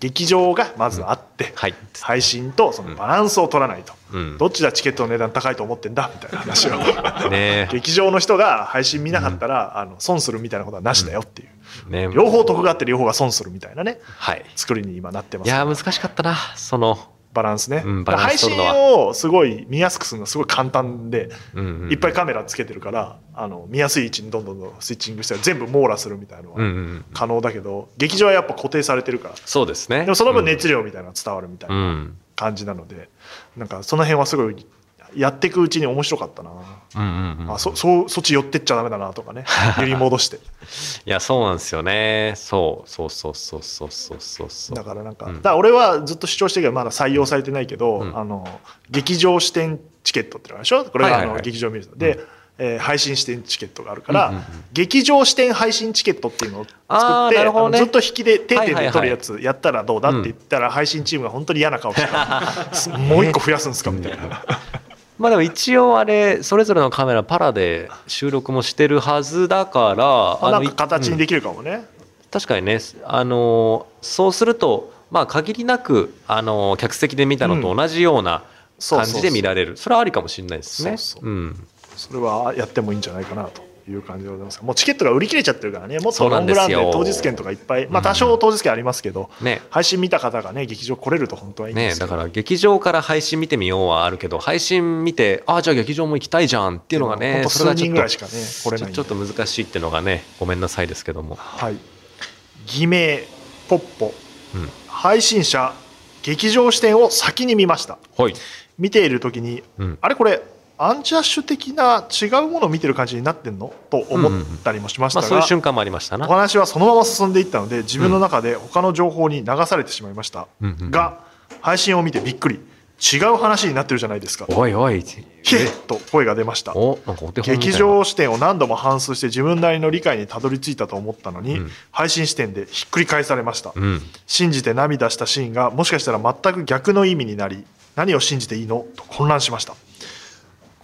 劇場がまずあって、はい。配信とそのバランスを取らないと、うん。どっちだチケットの値段高いと思ってんだみたいな話を。ね劇場の人が配信見なかったら、あの損するみたいなことはなしだよっていう、ね。両方得があって両方が損するみたいなね。はい。作りに今なってますいやー難しかったな。そのバランスね、うんバラン配信をすごい見やすくするのはすごい簡単で、うんうん。いっぱいカメラつけてるからあの見やすい位置にどんどんどんスイッチングしたら全部網羅するみたいなのはうんうんうん。可能だけど、劇場はやっぱ固定されてるから。そうですね。でもその分熱量みたいなのが伝わるみたいうん、うなん。感じなので、なんかその辺はすごいやっていくうちに面白かったな、うんうんうん、あそそそっち寄ってっちゃダメだなとかね。揺り戻して。いやそうなんですよね。そうそうそうそうそうそうそうだからなんか,うん、だ俺はずっと主張してるけどまだ採用されてないけど、うん、あの劇場視点チケットってのあるでしょ？これがあの、はい、劇場見るで、うん。えー、配信視点チケットがあるから、うんうんうん、劇場視点配信チケットっていうのを作って、ね、ずっと引きで定点で取るやつやったらどうだって言ったら、はいはいはい、配信チームが本当に嫌な顔して もう一個増やすんですかみたいな。まあでも一応あれそれぞれのカメラパラで収録もしてるはずだからなんのか形にできるかもね。確かにねあのそうするとまあ限りなくあの客席で見たのと同じような感じで見られる。それはありかもしれないですね。そうそう。うん。それはやってもいいんじゃないかなという感じでございます。もうチケットが売り切れちゃってるからね。もっとロングランんで当日券とかいっぱいまあ多少当日券ありますけど、ね。配信見た方がね劇場来れると本当はいいねだから劇場から配信見てみようはあるけど配信見てああじゃあ劇場も行きたいじゃんっていうのがねとそれがちょっと数人ぐらいしかね来れないちょっと難しいっていうのがねごめんなさいですけども。はい。偽名ポッポ。うん。配信者劇場視点を先に見ました。はい。見ている時に、うん。あれこれアンジャッシュ的な違うものを見てる感じになってんの？と思ったりもしましたが、まあそういう瞬間もありましたな。お話はそのまま進んでいったので自分の中で他の情報に流されてしまいました、うんうんが配信を見てびっくり。違う話になってるじゃないですか。おいおい。ひと声が出ました。おなんかお手本みたいな。劇場視点を何度も反芻して自分なりの理解にたどり着いたと思ったのに、うん。配信視点でひっくり返されました、うん。信じて涙したシーンがもしかしたら全く逆の意味になり何を信じていいの？と混乱しました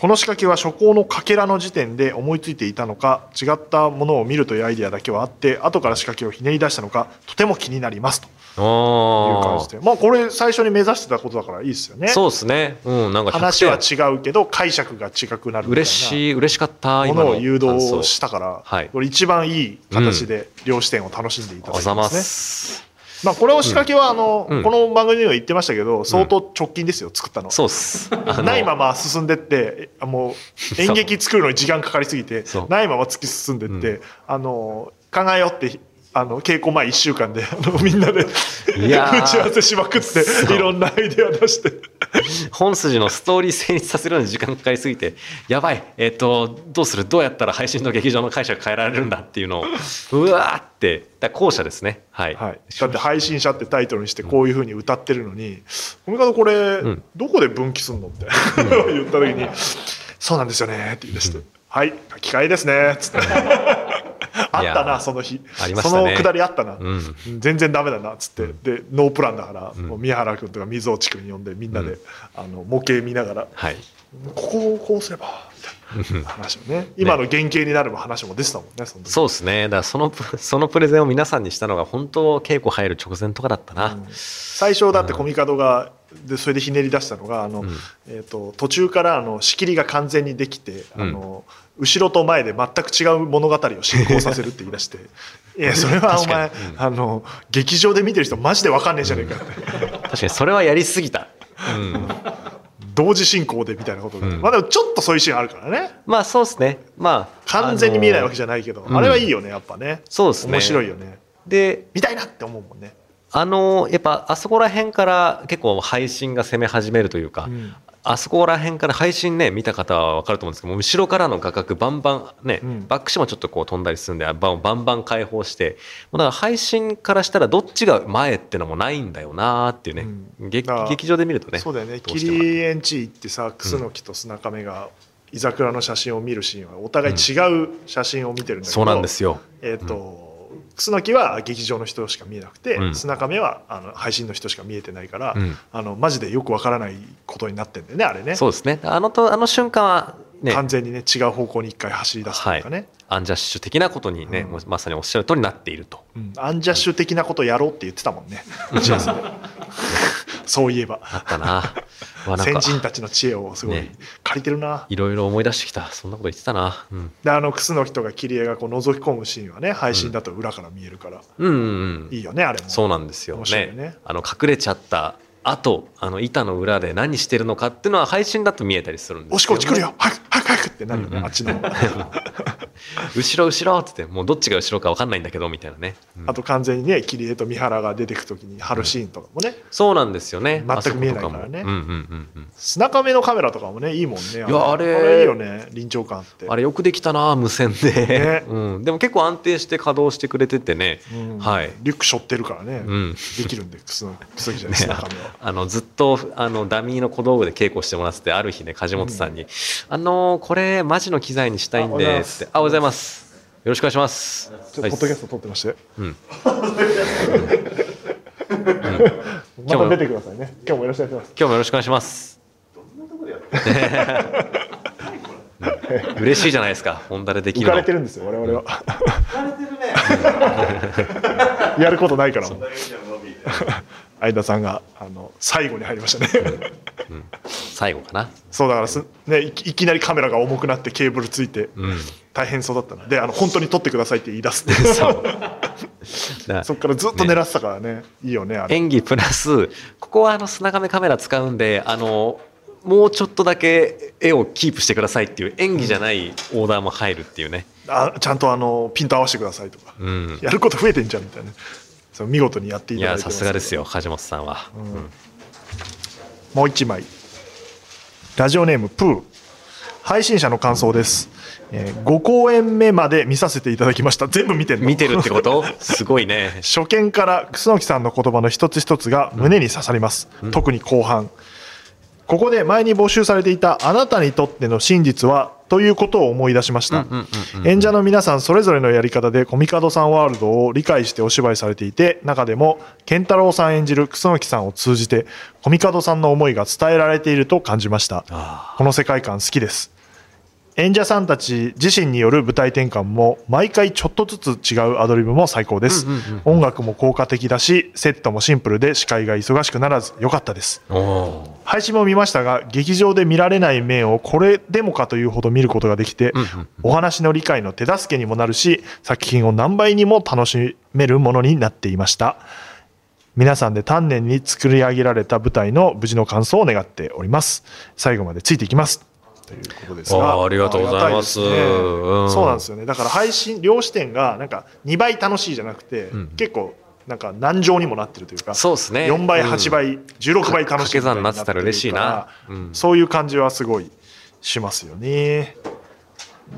この仕掛けは初行のかけらの時点で思いついていたのか違ったものを見るというアイデアだけはあって後から仕掛けをひねり出したのかとても気になりますと。いう感おじで。まあこれ最初に目指してたことだからいいですよね。そうですね。うんなんか100話は点違うけど解釈が違くなるみ嬉しい嬉しかったものを誘導したから、はい。これ一番いい形で両視点を楽しんでいただいておざまますね。すまあこれを仕掛けはあの、うん。この番組では言ってましたけど相当直近ですよ作ったの。そうっす。ないまま進んでってえもう演劇作るのに時間かかりすぎてないまま突き進んでって、うあの考えようってあの稽古前1週間であのみんなで 打ち合わせしまくっていろんなアイデア出して 本筋のストーリー成立させるのに時間かかりすぎてやばいえっ、とどうする？どうやったら配信の劇場の解釈変えられるんだっていうのをうわーってだ後者ですね。はい、はい、だって配信者ってタイトルにしてこういうふうに歌ってるのに「コミカドこれ、ん。どこで分岐すんの?」って 言った時に「そうなんですよね」って言い出して「はい機械ですね」っつって あったなその日。ね。そのくだりあったな、うん。全然ダメだなっつって、でノープランだから、もう宮原君とか水落君呼んでみんなで、あの模型見ながらはい。ここをこうすればみたいな話をね。今の原型になる話も出てたもんねその時。そうですね。だからそのプ そのプレゼンを皆さんにしたのが本当稽古入る直前とかだったな、最初だってコミカドがでそれでひねり出したのがあの、ん。えー、と途中からあの仕切りが完全にできて、あの後ろと前で全く違う物語を進行させるって言い出して。いやそれはお前、確あの劇場で見てる人マジで分かんねえじゃねえかって、確かにそれはやりすぎた、うん、同時進行でみたいなことで、まあでもちょっとそういうシーンあるからね。まあそうですね。まあ完全に見えないわけじじゃないけど、んあれはいいよねやっぱね。そうですね。面白いよね。で見たいなって思うもんねあのやっぱあそこら辺から結構配信が攻め始めるというか、ん。あそこら辺から配信ね見た方は分かると思うんですけども後ろからの画角バンバンね、ん。バックシもちょっとこう飛んだりするんでバンバンバン開放してもうだから配信からしたらどっちが前ってのもないんだよなーっていうね、劇だから劇場で見るとねそうだよね。キリエンチ行ってさ楠木と砂亀が居桜の写真を見るシーンはお互い違う写真を見てるんだけど、そうなんですよ。えーと楠木は劇場の人しか見えなくて、うん。砂亀はあの配信の人しか見えてないから、うん。あのマジでよくわからないことになってんだよねあれね。そうですね。あのとあの瞬間はね完全にね違う方向に一回走り出すというかね、アンジャッシュ的なことにね、うん。まさにおっしゃる通りになっていると。うん。アンジャッシュ的なことやろうって言ってたもんね。打ち合わせで そういえば。あったな。わなん先か人たちの知恵をすごいね。借りてるな、いろいろ思い出してきた。そんなこと言ってたな。うん。であの楠木とか桐江がこう覗き込むシーンはね配信だと裏から見えるから、うんうんうん。いいよねあれも。そうなんですよ。ね。ね。あの隠れちゃった後あの板の裏で何してるのかっていうのは配信だと見えたりするんですおしこっち来るよ。早く早く早くってなるよね、うん。うんあっちの。後ろ後ろって言ってもうどっちが後ろか分かんないんだけどみたいなね、うん。あと完全にね桐江と三原が出てく時に春シーンとかもね、そうなんですよね。全く見えないからね。うんうんうんうん。砂亀のカメラとかもねいいもんね。いやあれいいよね臨場感あって。あれよくできたな無線で、ね。うん、でも結構安定して稼働してくれててね、うん。はい、リュック背負ってるからね、うん。できるんでクスのクスじゃない ね。砂亀は。あのずっとあのダミーの小道具で稽古してもらっててある日ね梶本さんに「あのーこれマジの機材にしたいんで」って「あおはようございます。よろしくお願いします」ちょっとポッドキャスト撮ってまして、うん。また出てくださいね。今日もよろしくお願いします。今日もよろしくお願いします。うん。嬉しいじゃないですか、ホンダでできるの。浮かれてるんですよ我々は、やることないから相田さんがあの最後に入りましたね。最後かな。そうだからす、ね、いきいきなりカメラが重くなってケーブルついてうん。大変そうだったの。であの本当に撮ってくださいって言い出すって そっからずっと狙ってたからね。いいよねあれ。演技プラス、ここはあの砂亀カメラ使うんで、あの、もうちょっとだけ絵をキープしてくださいっていう演技じゃないオーダーも入るっていうね。あちゃんとあのピント合わせてくださいとか、うん。やること増えてんじゃんみたいなそう見事にやっていただいてますさすがですよ、梶本さんは。うん。もう一枚。ラジオネームプー。配信者の感想です、え5公演目まで見させていただきました。全部見てんの？見てるってこと？すごいね。初見から楠木さんの言葉の一つ一つが胸に刺さります、特に後半。ここで前に募集されていたあなたにとっての真実はということを思い出しました、演者の皆さんそれぞれのやり方でコミカドさんワールドを理解してお芝居されていて中でも健太郎さん演じる楠木さんを通じてコミカドさんの思いが伝えられていると感じました。あ。この世界観好きです演者さんたち自身による舞台転換も毎回ちょっとずつ違うアドリブも最高です、音楽も効果的だしセットもシンプルで司会が忙しくならず良かったです。配信も見ましたが劇場で見られない面をこれでもかというほど見ることができて、んうんお話の理解の手助けにもなるし作品を何倍にも楽しめるものになっていました。皆さんで丹念に作り上げられた舞台の無事の完走を願っております。最後までついていきますということですが。ありがとうございます。ね。うん。そうなんですよね。だから配信両視点がなんか2倍楽しいじゃなくて、ん。結構なんか何乗にもなってるというかそうですね。4倍うん。8倍、16倍楽しいみたいになってたら嬉しいな。うん。そういう感じはすごいしますよね。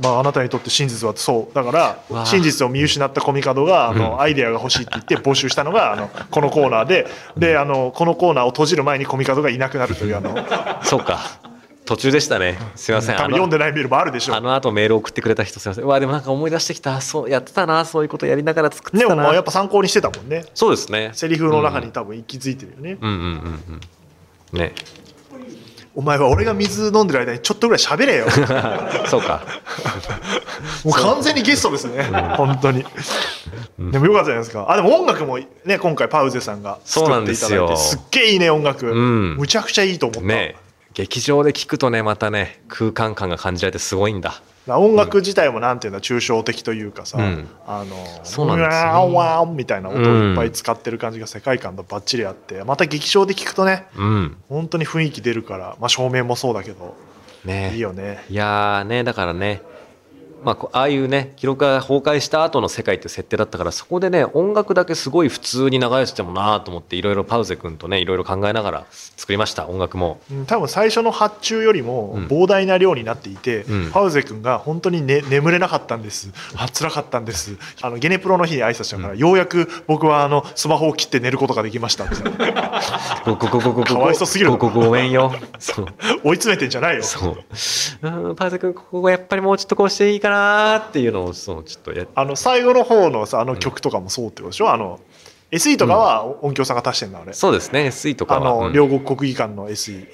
まあ、あなたにとって真実はそう。だから真実を見失ったコミカドがあのアイデアが欲しいって言って募集したのがあのこのコーナーで。であのこのコーナーを閉じる前にコミカドがいなくなるというあの そうか。途中でしたね。すいません。多分読んでないメールもあるでしょうあの後メール送ってくれた人すいません。うわでもなんか思い出してきた。そうやってたな。そういうことやりながら作ってでたな。もまあやっぱ参考にしてたもんねそうですね。セリフの中に多分息づいてるよね、うんうんうんうん。ね。お前は俺が水飲んでる間にちょっとぐらい喋れよ そうか。もう完全にゲストですね、本当に。でもよかったじゃないですか。あ、でも音楽もね、今回パウゼさんがそう作なんですよっていただいて、すっげえいいね、音楽。んむちゃくちゃいいと思った。ね。劇場で聞くとねまたね空間感が感じられてすごいんだ。音楽自体もなんていうんだ、抽象的というかさ、うんあの、そうなんですよねワーンワみたいな音をいっぱい使ってる感じが世界観とバッチリあって、また劇場で聞くとね、うん。本当に雰囲気出るから、まあ照明もそうだけど、ね。いいよね。いやーねだからね、まあこ、ああいうね記録が崩壊した後の世界っていう設定だったからそこでね音楽だけすごい普通に流してもなと思っていろいろパウゼ君とねいろいろ考えながら作りました音楽も。うん多分最初の発注よりもうん膨大な量になっていて、うんパウゼ君が本当に、ね、眠れなかったんですあ辛かったんですあのゲネプロの日に挨拶したから、ようやく僕はあのスマホを切って寝ることができましたって ごごごごごごかわいそうすぎるごごごめんよ。追い詰めてんじゃないよそう。うんパウゼ君ここがやっぱりもうちょっとこうしていいかなーっていうのをそのちょっとやあの最後の方のさあの曲とかもそうってことでしょ、あの SE とかは音響さんが足してんだあれ、そうですね SE とかあの両国国技館の SE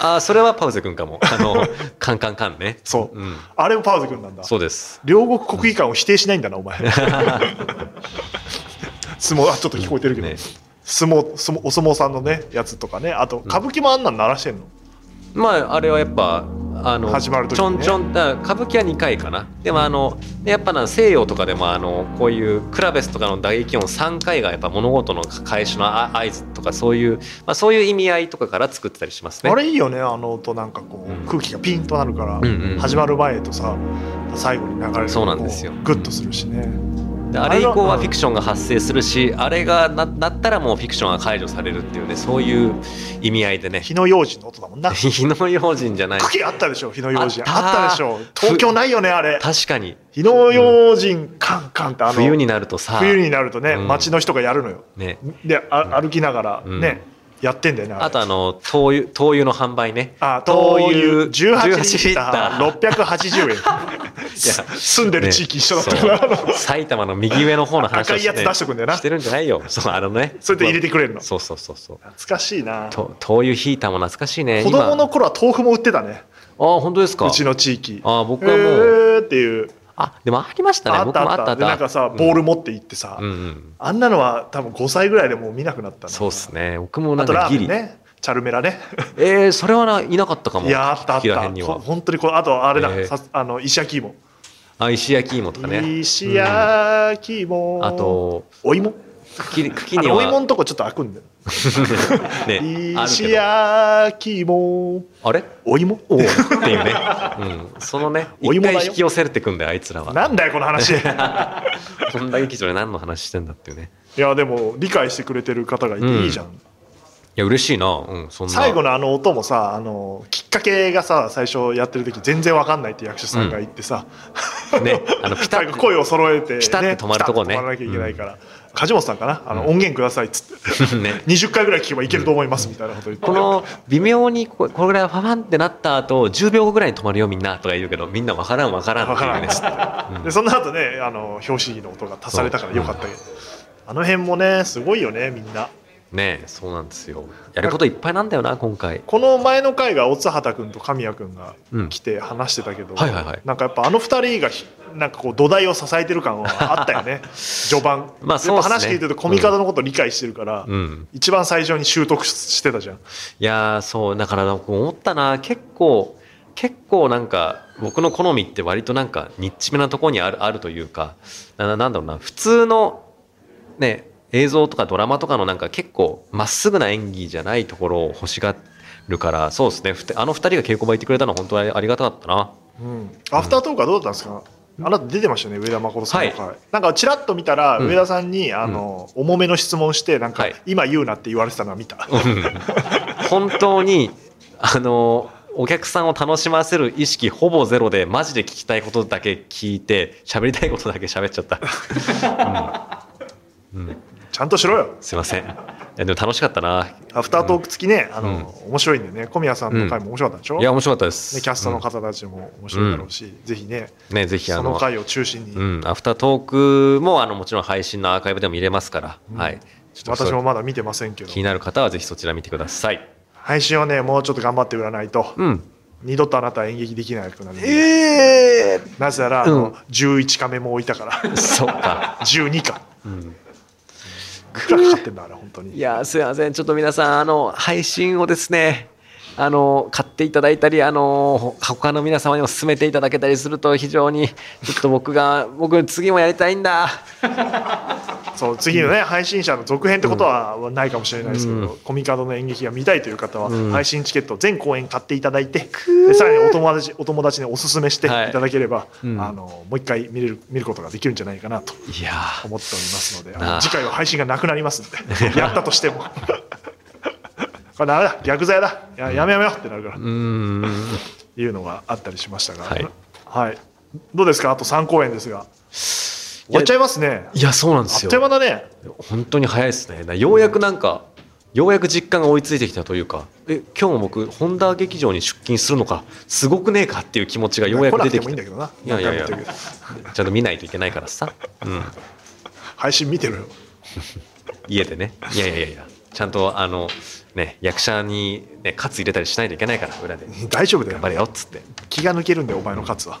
あーそれはパウゼ君かも。あの カンカンカンね。そう、うん、あれもパウゼ君なんだ。そうです。両国国技館を否定しないんだなお前。相撲あちょっと聞こえてるけど、ね。相撲相撲お相撲さんのねやつとかね。あと歌舞伎もあんなん鳴らしてんの、まああれはやっぱあの始まる時ちょんちょんだ歌舞伎は2回かな。でもあのやっぱな西洋とかでもあのこういうクラベスとかの打撃音3回がやっぱ物事の開始のあ合図とかそういう、まあ、そういう意味合いとかから作ってたりしますね。あれいいよねあの音なんかこう、うん。空気がピンとなるから、んうん始まる前とさ最後に流れるとそうなんですよ。グッとするしね、であれ以降ははフィクションが発生するしあれがななったらもうフィクションが解除されるっていうねそういう意味合いでね。火の用心の音だもんな。火の用心じゃない。茎あったでしょ火の用心。あった。あったでしょ。東京ないよねあれ。確かに。火の用心カンカンってあの冬になるとさ。冬になるとね、うん。街の人がやるのよ。ね。であ歩きながらうん。ね、やってんだよねあとあの灯油灯油の販売ね。あ灯油18リ18ッター。680円。住んでる地域一緒だったからあのそう。埼玉の右上の方の話を赤いやつ出しとくんだよな。してるんじゃないよ。そうあのね。それで入れてくれるの。そうそうそうそう。懐かしいな。と灯油ヒーターも懐かしいね。子供の今頃は豆腐も売ってたね。あ本当ですか？うちの地域。あ僕はもうえーっていうあでもありましたね。あっ僕もたあった。でなんかさボール持って行ってさ、うんうん。あんなのは多分5歳ぐらいでもう見なくなったな。そうっすね。僕もなんかギリ。ねチャルメラね。えー、それはないなかったかも。いやあったあった。本当にこうあとあれだ、えー。さあの石焼き芋。あ石焼き芋とかね。石焼き芋、あとお芋。茎茎にお芋はのとこちょっと開くんだよね 石焼き芋。あれ？お芋？おっていうね、うん、そのね一お芋だよ。回引き寄せてくんだよあいつらは。なんだよこの話。い本田劇場で何の話してんだっていうね。やでも理解してくれてる方がいていいじゃん、いや嬉しいな、うん、そんな。最後のあの音もさあのきっかけがさ最初やってる時全然わかんないって役者さんが言ってさ、ねあのピタッ 声を揃えて、ピタッと止まるとこね。止まらなきゃいけないから、梶本さんかな？あの、音源くださいっつって。ね。20回ぐらい聞けばいけると思いますみたいなこと言ってこの微妙にここれぐらいファファンってなった後10秒後ぐらいに止まるよみんなとか言うけどみんな分からん分からんっていうね。うん。でその後ねあの表紙の音が足されたからよかったけど、あの辺もねすごいよねみんなねそうなんですよ。やることいっぱいなんだよな今回。この前の回が乙畑君と神谷君がうん。来て話してたけど、はいはいはい。なんかやっぱあの二人がひなんかこう土台を支えてる感はあったよね。序盤、まあそうね。話聞いてるとコミカドのこと理解してるから、うん。一番最初に習得してたじゃん。いやーそうだから僕思ったな。結構結構なんか僕の好みって割となんかニッチめなところにあるあるというかななんだろうな。普通のね映像とかドラマとかのなんか結構まっすぐな演技じゃないところを欲しがるからそうですね。あの二人が稽古場行ってくれたのは本当にありがたかったな。うん。アフタートークはどうだったんですか、あなた出てましたよね上田誠さんの回、はなんかちらっと見たら、うん。上田さんにあの、重めの質問してなんか、はい。今言うなって言われてたのは見た、うん。本当にあのお客さんを楽しませる意識ほぼゼロでマジで聞きたいことだけ聞いて喋りたいことだけ喋っちゃった、うん。うんちゃんとしろよ。すいません。でも楽しかったな。アフタートーク付きね、あの面白いんでね。小宮さんの回も面白かったでしょ、いや面白かったです、ね、キャストの方たちも面白いだろうし、ぜひねうん。ねぜひあのその回を中心に、うん、アフタートークもあのもちろん配信のアーカイブでも見れますから、はい。ちょっと私もまだ見てませんけど。気になる方はぜひそちら見てください。配信はねもうちょっと頑張って売らないと、うん。二度とあなたは演劇できなくなるええなぜなら、あの11カメも置いたから。そっか。12かんいくらかかってんだあれ本当にいやすいません。ちょっと皆さんあの配信をですねあの買っていただいたりあの他の皆様にも勧めていただけたりすると非常にちょっと僕が僕次もやりたいんだ。そう次のね、配信者の続編ってことはないかもしれないですけど、うん。コミカドの演劇が見たいという方は、うん配信チケット全公演買っていただいてでさらにお友達お友達におすすめしていはい。ただければ、うん。あのもう一回見れる見ることができるんじゃないかなと思っておりますので次回は配信がなくなりますんで やったとしても。これダメだ逆罪だ。ややめやめようってなるから、いうのがあったりしましたが、はい。はい。どうですか？あと3公演ですが終わっちゃいますね。いやそうなんであっすよという間だね。本当に早いですね。ようやくなんかようやく実感が追いついてきたというか。え今日も僕本田劇場に出勤するのかすごくねえかっていう気持ちがようやく出てきた。いいんだけどな。いやいやいや。ちゃんと見ないといけないからさ、うん、配信見てるよ。家でね。いやいやいやいや。ちゃんとあのね役者にねカツ入れたりしないといけないから裏で。大丈夫だよ。頑張れよっつって。気が抜けるんだよお前の勝つは。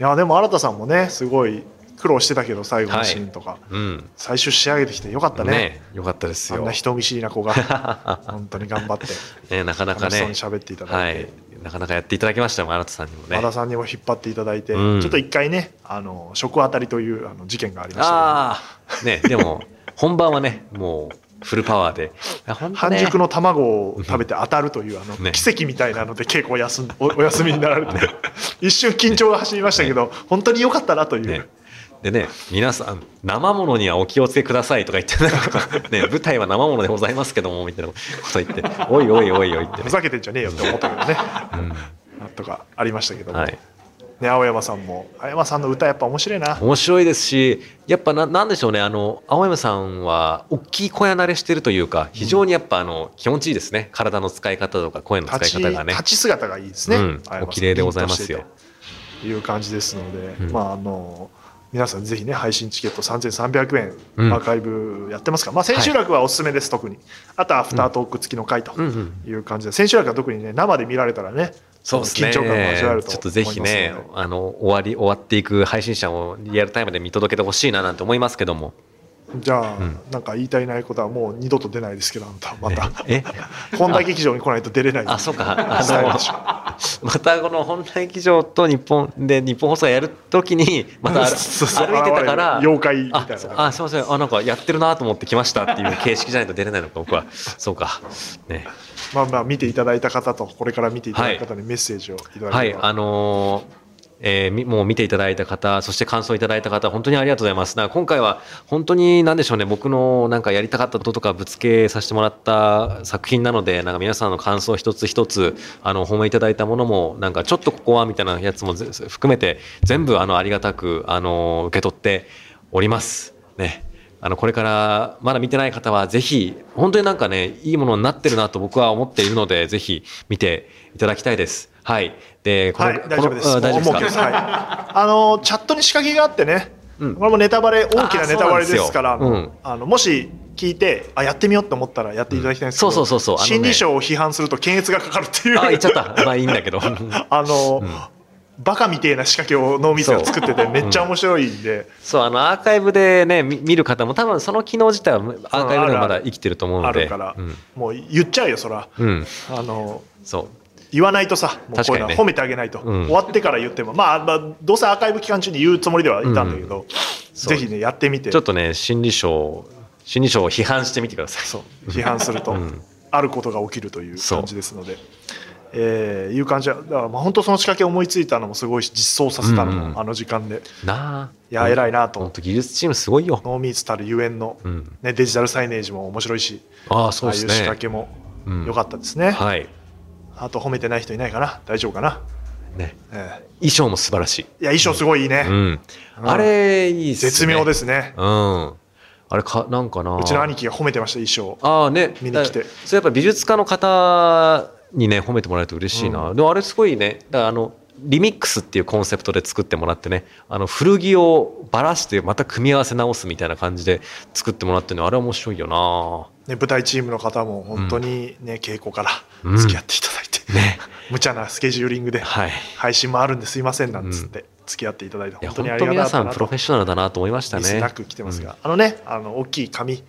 いやでも新田さんもねすごい苦労してたけど最後のシーンとか、うん。最終仕上げてきてよかったね。ねよかったですよ。あんな人見知りな子が。本当に頑張って。ねなかなかね。楽しそうに喋っていただいて。はい。なかなかやっていただきましたよ新田さんにもね。和田さんにも引っ張っていただいて、うん。ちょっと一回ねあの食当たりというあの事件がありましたああねでも本番はねもうフルパワーで。ね。半熟の卵を食べて当たるというあの、ね。奇跡みたいなので稽古を休んおお休みになられて、一瞬緊張が走りましたけど、本当に良かったなという、ねでね皆さん生ものにはお気をつけくださいとか言ってね、舞台は生ものでございますけどもみたいなこと言っておいおいおいおいってね。ふざけてんじゃねえよって思ったけどね、うん。なん。とかありましたけども、はい。ね、青山さんも青山さんの歌やっぱ面白いな。面白いですしやっぱななんでしょうねあの青山さんは大きい小屋慣れしてるというか非常にやっぱあの気持ちいいですね。体の使い方とか声の使い方がね。立ち姿がいいですね、うん。お綺麗でございますよ。いう感じですので、うん。まああの皆さんぜひね配信チケット3300円、うん。アーカイブやってますから、まあ、千秋楽はおすすめです、特に。あとアフタートーク付きの回とうん。うんいう感じで、千秋楽は特にね生で見られたらねそうですね。緊張感を味わえるとちょっとぜひねあの終わり終わっていく配信者をリアルタイムで見届けてほしいななんて思いますけども。じゃあ、ん。なんか言いたいないことはもう二度と出ないですけどあんたまた。え？本田劇場に来ないと出れないあそうか。あの またこの本来劇場と日本で日本放送がやるときにまた歩いてたから妖怪みたいな。ああすいません。あなんかやってるなと思って来ましたっていう形式じゃないと出れないのか僕は。そうか。ね。まあまあ見ていただいた方とこれから見ていただいた方にメッセージをいただければ、はい。あのーえーもう見ていただいた方そして感想いただいた方本当にありがとうございます。だから今回は本当に何でしょうね。僕のなんかやりたかったこととかぶつけさせてもらった作品なのでなんか皆さんの感想一つ一つあの褒めいただいたものもなんかちょっとここはみたいなやつも含めて全部あのありがたくあの受け取っております。ね。あのこれからまだ見てない方はぜひ本当になんかねいいものになってるなと僕は思っているのでぜひ見ていただきたいです。はい。でこのはい、大丈夫です。大丈夫ですか？はい。あのチャットに仕掛けがあってね、うん。これもネタバレ大きなネタバレですから、うなんあのもし聞いてあやってみようと思ったらやっていただきたいんですけど、うんそうそうそう。そうね。心理賞を批判すると検閲がかかるっていう。あ言っちゃった。まあいいんだけど。あの、バカみてえな仕掛けを脳みそが作っててめっちゃ面白いんで、そうあのアーカイブでねみ見る方も多分その機能自体はアーカイブでもまだ生きてると思うので。あるから、うん。もう言っちゃうよそら。うん。あのそう言わないとさ、もうこういうのは褒めてあげないと、うん。終わってから言っても、まあ、まあ、どうせアーカイブ期間中に言うつもりではいたんだけど、そうぜひね、やってみて、ちょっとね心理賞心理賞を批判してみてください。そう。批判すると、うん。あることが起きるという感じですので。えーいう感じはだからまあ本当その仕掛け思いついたのもすごいし実装させたのも、うんうん。あの時間で。なあ。いや偉いなと。本当技術チームすごいよ。ノーミーツたるゆえんの、うん。ね、デジタルサイネージも面白いしああそうですああいう仕掛ねけもうん。良かったですね、はいあと褒めてない人いないかな？大丈夫かな、ね。え衣装も素晴らしい。ーいや衣装すごいいいね、うん。あれいいっすね。絶妙ですね。うん。あれかなんかな。うちの兄貴が褒めてました衣装。ああね。見に来て。だそれやっぱ美術家の方にね褒めてもらえると嬉しいな、うん。でもあれすごいね。だからあのリミックスっていうコンセプトで作ってもらってねあの古着をばらしてまた組み合わせ直すみたいな感じで作ってもらってるのあれ面白いよな。ね、舞台チームの方も本当に、ね稽古からうん付き合っていただいて、ね。無茶なスケジューリングではい。配信もあるんですいませんなんつって付き合っていただいて本当にありがたかったなと。さんプロフェッショナルだなと思いましたね。なく来てますが、あのねあの大きい紙うん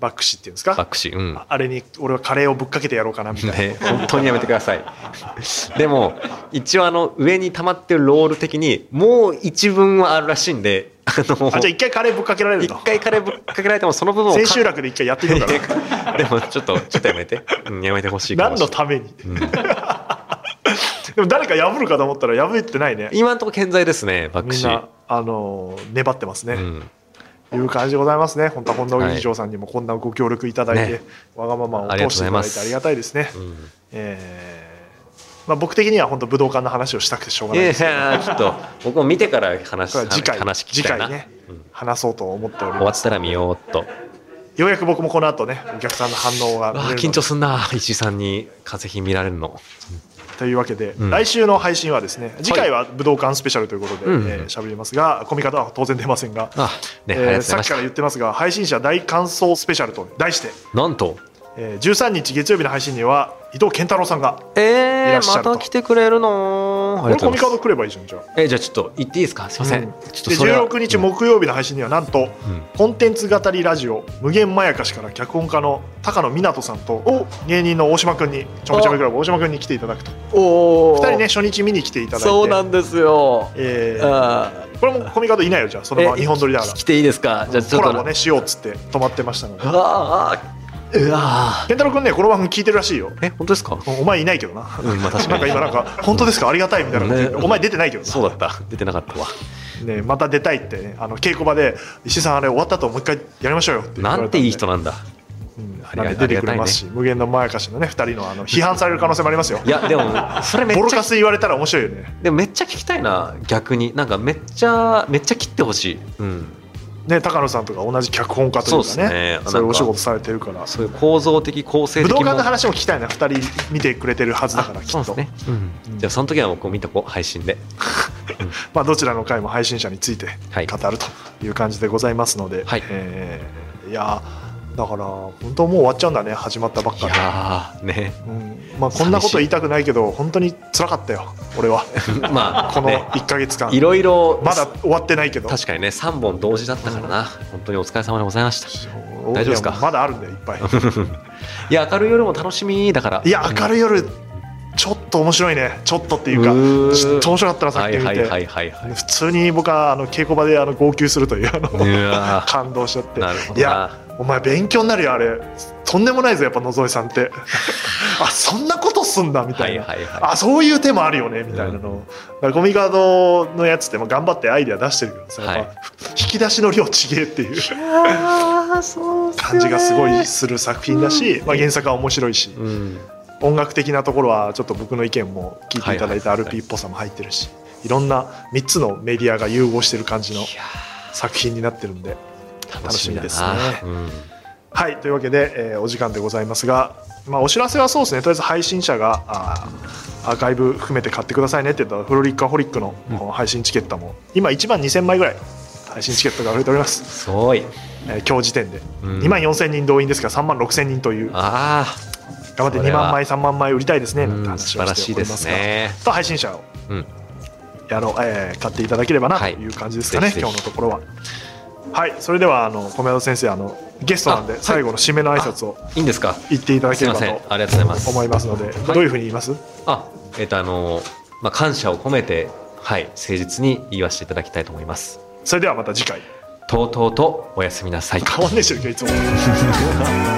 バックシっていうんですバッかクシうん。あれに俺はカレーをぶっかけてやろうかなみたいな、ね、本当にやめてください。でも一応あの上に溜まってるロール的にもう一文はあるらしいんで、あのあじゃあ一回カレーぶっかけられる一と回カレーぶっかけられてもその部分を千秋楽で一回やってみようかなでもちょっとちょっとやめて、うんやめてほしいか何。のために、でも誰か破るかと思ったら破ってないね。今のところ健在ですね、バックシーみんな。あの粘ってますね、うん、いう感じでございますね。本当は本田劇場さんにもこんなご協力いただいて、ねわがままを通していただいてありがたいですね。うんえーまあ、僕的には本当武道館の話をしたくてしょうがないですけど、やちょっと僕も見てから話次回話聞き次たいな。回ね、うん話そうと思っており終わます。ったら見ようっと。ようやく僕もこの後ねお客さんの反応が緊張すんな石井さんに風邪ひ見られるのというわけで、うん。来週の配信はですね次回は武道館スペシャルということでうん。えー喋、りますがコミカドは当然出ませんが、あね、えーさっきから言ってますが配信者大感想スペシャルと題して、なんと？えー13日月曜日の配信には伊藤健太郎さんがいえー、らっしゃると。また来てくれるのこれコミカド来ればいいじゃんじゃあ。えじゃあちょっと言っていいですか？すいません、うん。ちょっとでそれは。16日木曜日の配信にはなんと、コンテンツ語りラジオ無限まやかしから脚本家の高野湊さんと芸人の大島君にちょめちょめクラブ大島君に来ていただくと。おお2人ね初日見に来ていただいて。そうなんですよ。えー。あこれもコミカドいないよじゃあ。そのまま日本撮りだから。来ていいですか？じゃあちょっと。コラボねしようっつって止まってましたので。うわーうわ健太郎君ねこの番組聞いてるらしいよ。ーえ本当ですか？お前いないけどな。うんまあ確かに。なんか今なんか本当ですか？ありがたいみたいなね。お前出てないけどな。そうだった。出てなかったわ。ねまた出たいって。ねあの稽古場で石井さんあれ終わった後もう一回やりましょうよってなんていい人なんだ。うんありがなんで出てくれますし、無限のまやかしのね2人のあの批判される可能性もありますよ。いやでもそれめっちゃボロカス言われたら面白いよね。でもめっちゃ聞きたいな逆に。なんかめっちゃめっちゃ切ってほしい、うん、ね高野さんとか同じ脚本家というかねねそういうお仕事されてるから。そういう構造的構成的も武道館の話も聞きたいな2人見てくれてるはずだからあきっと。そうですね、うん。じゃあその時は僕見とこう配信で。まあ、どちらの回も配信者についてはい語るという感じでございますので、はい。えーいやだから本当もう終わっちゃうんだね始まったばっいかで、やーね。うん。まあ、こんなこと言いたくないけど本当に辛かったよ俺は。まあこのね1か月間、いろいろまだ終わってないけど。確かにね3本同時だったからな、本当にお疲れ様でございました。大丈夫ですか？まだあるんだよいっぱい。いや明るい夜も楽しみだから。いや明るい夜ちょっと面白いね。ちょっとっていうかちょっと面白かったなさっき見て、普通に僕はあの稽古場であの号泣するというあの 感動しちゃって。なるほどな。いやお前勉強になるよあれ。とんでもないぞやっぱ野添さんって。あそんなことすんだみたいな、はいはいはい。あそういう手もあるよねみたいなの、だからコミカドのやつってまあ頑張ってアイデア出してるけどさ、はい。引き出しの量ちげえっていう。感じがすごいする作品だし、まあ、原作は面白いし、うん。音楽的なところはちょっと僕の意見も聞いていただいたはいはいはい。RP っぽさも入ってるしいろんな3つのメディアが融合してる感じの作品になってるんで。ー楽しみですねうん。はいというわけで、えーお時間でございますが、まあ、お知らせはそうですね。とりあえず配信者がアーカイブ含めて買ってくださいね。って言ったらフロリッカホリックの配信チケットも今1万2000枚ぐらい配信チケットが売れております、すごい。えー今日時点で、うん。2万4000人動員ですから3万6000人という。あ頑張って2それは。万枚3万枚売りたいですね。なんてうん話をしておりますが。ね。と配信者をやろう、えー買っていただければなとはい。いう感じですかね、ぜひぜひ。今日のところは。はい、それではあの米田先生あのゲストなんで最後の締めの挨拶をいいんですか？言っていただければとありがとうございます。思いますので、どういうふうに言います？あえっ、とあのまあ感謝を込めてはい誠実に言わせていただきたいと思います。それではまた次回。とうとうとおやすみなさい。変わんねえしいつも。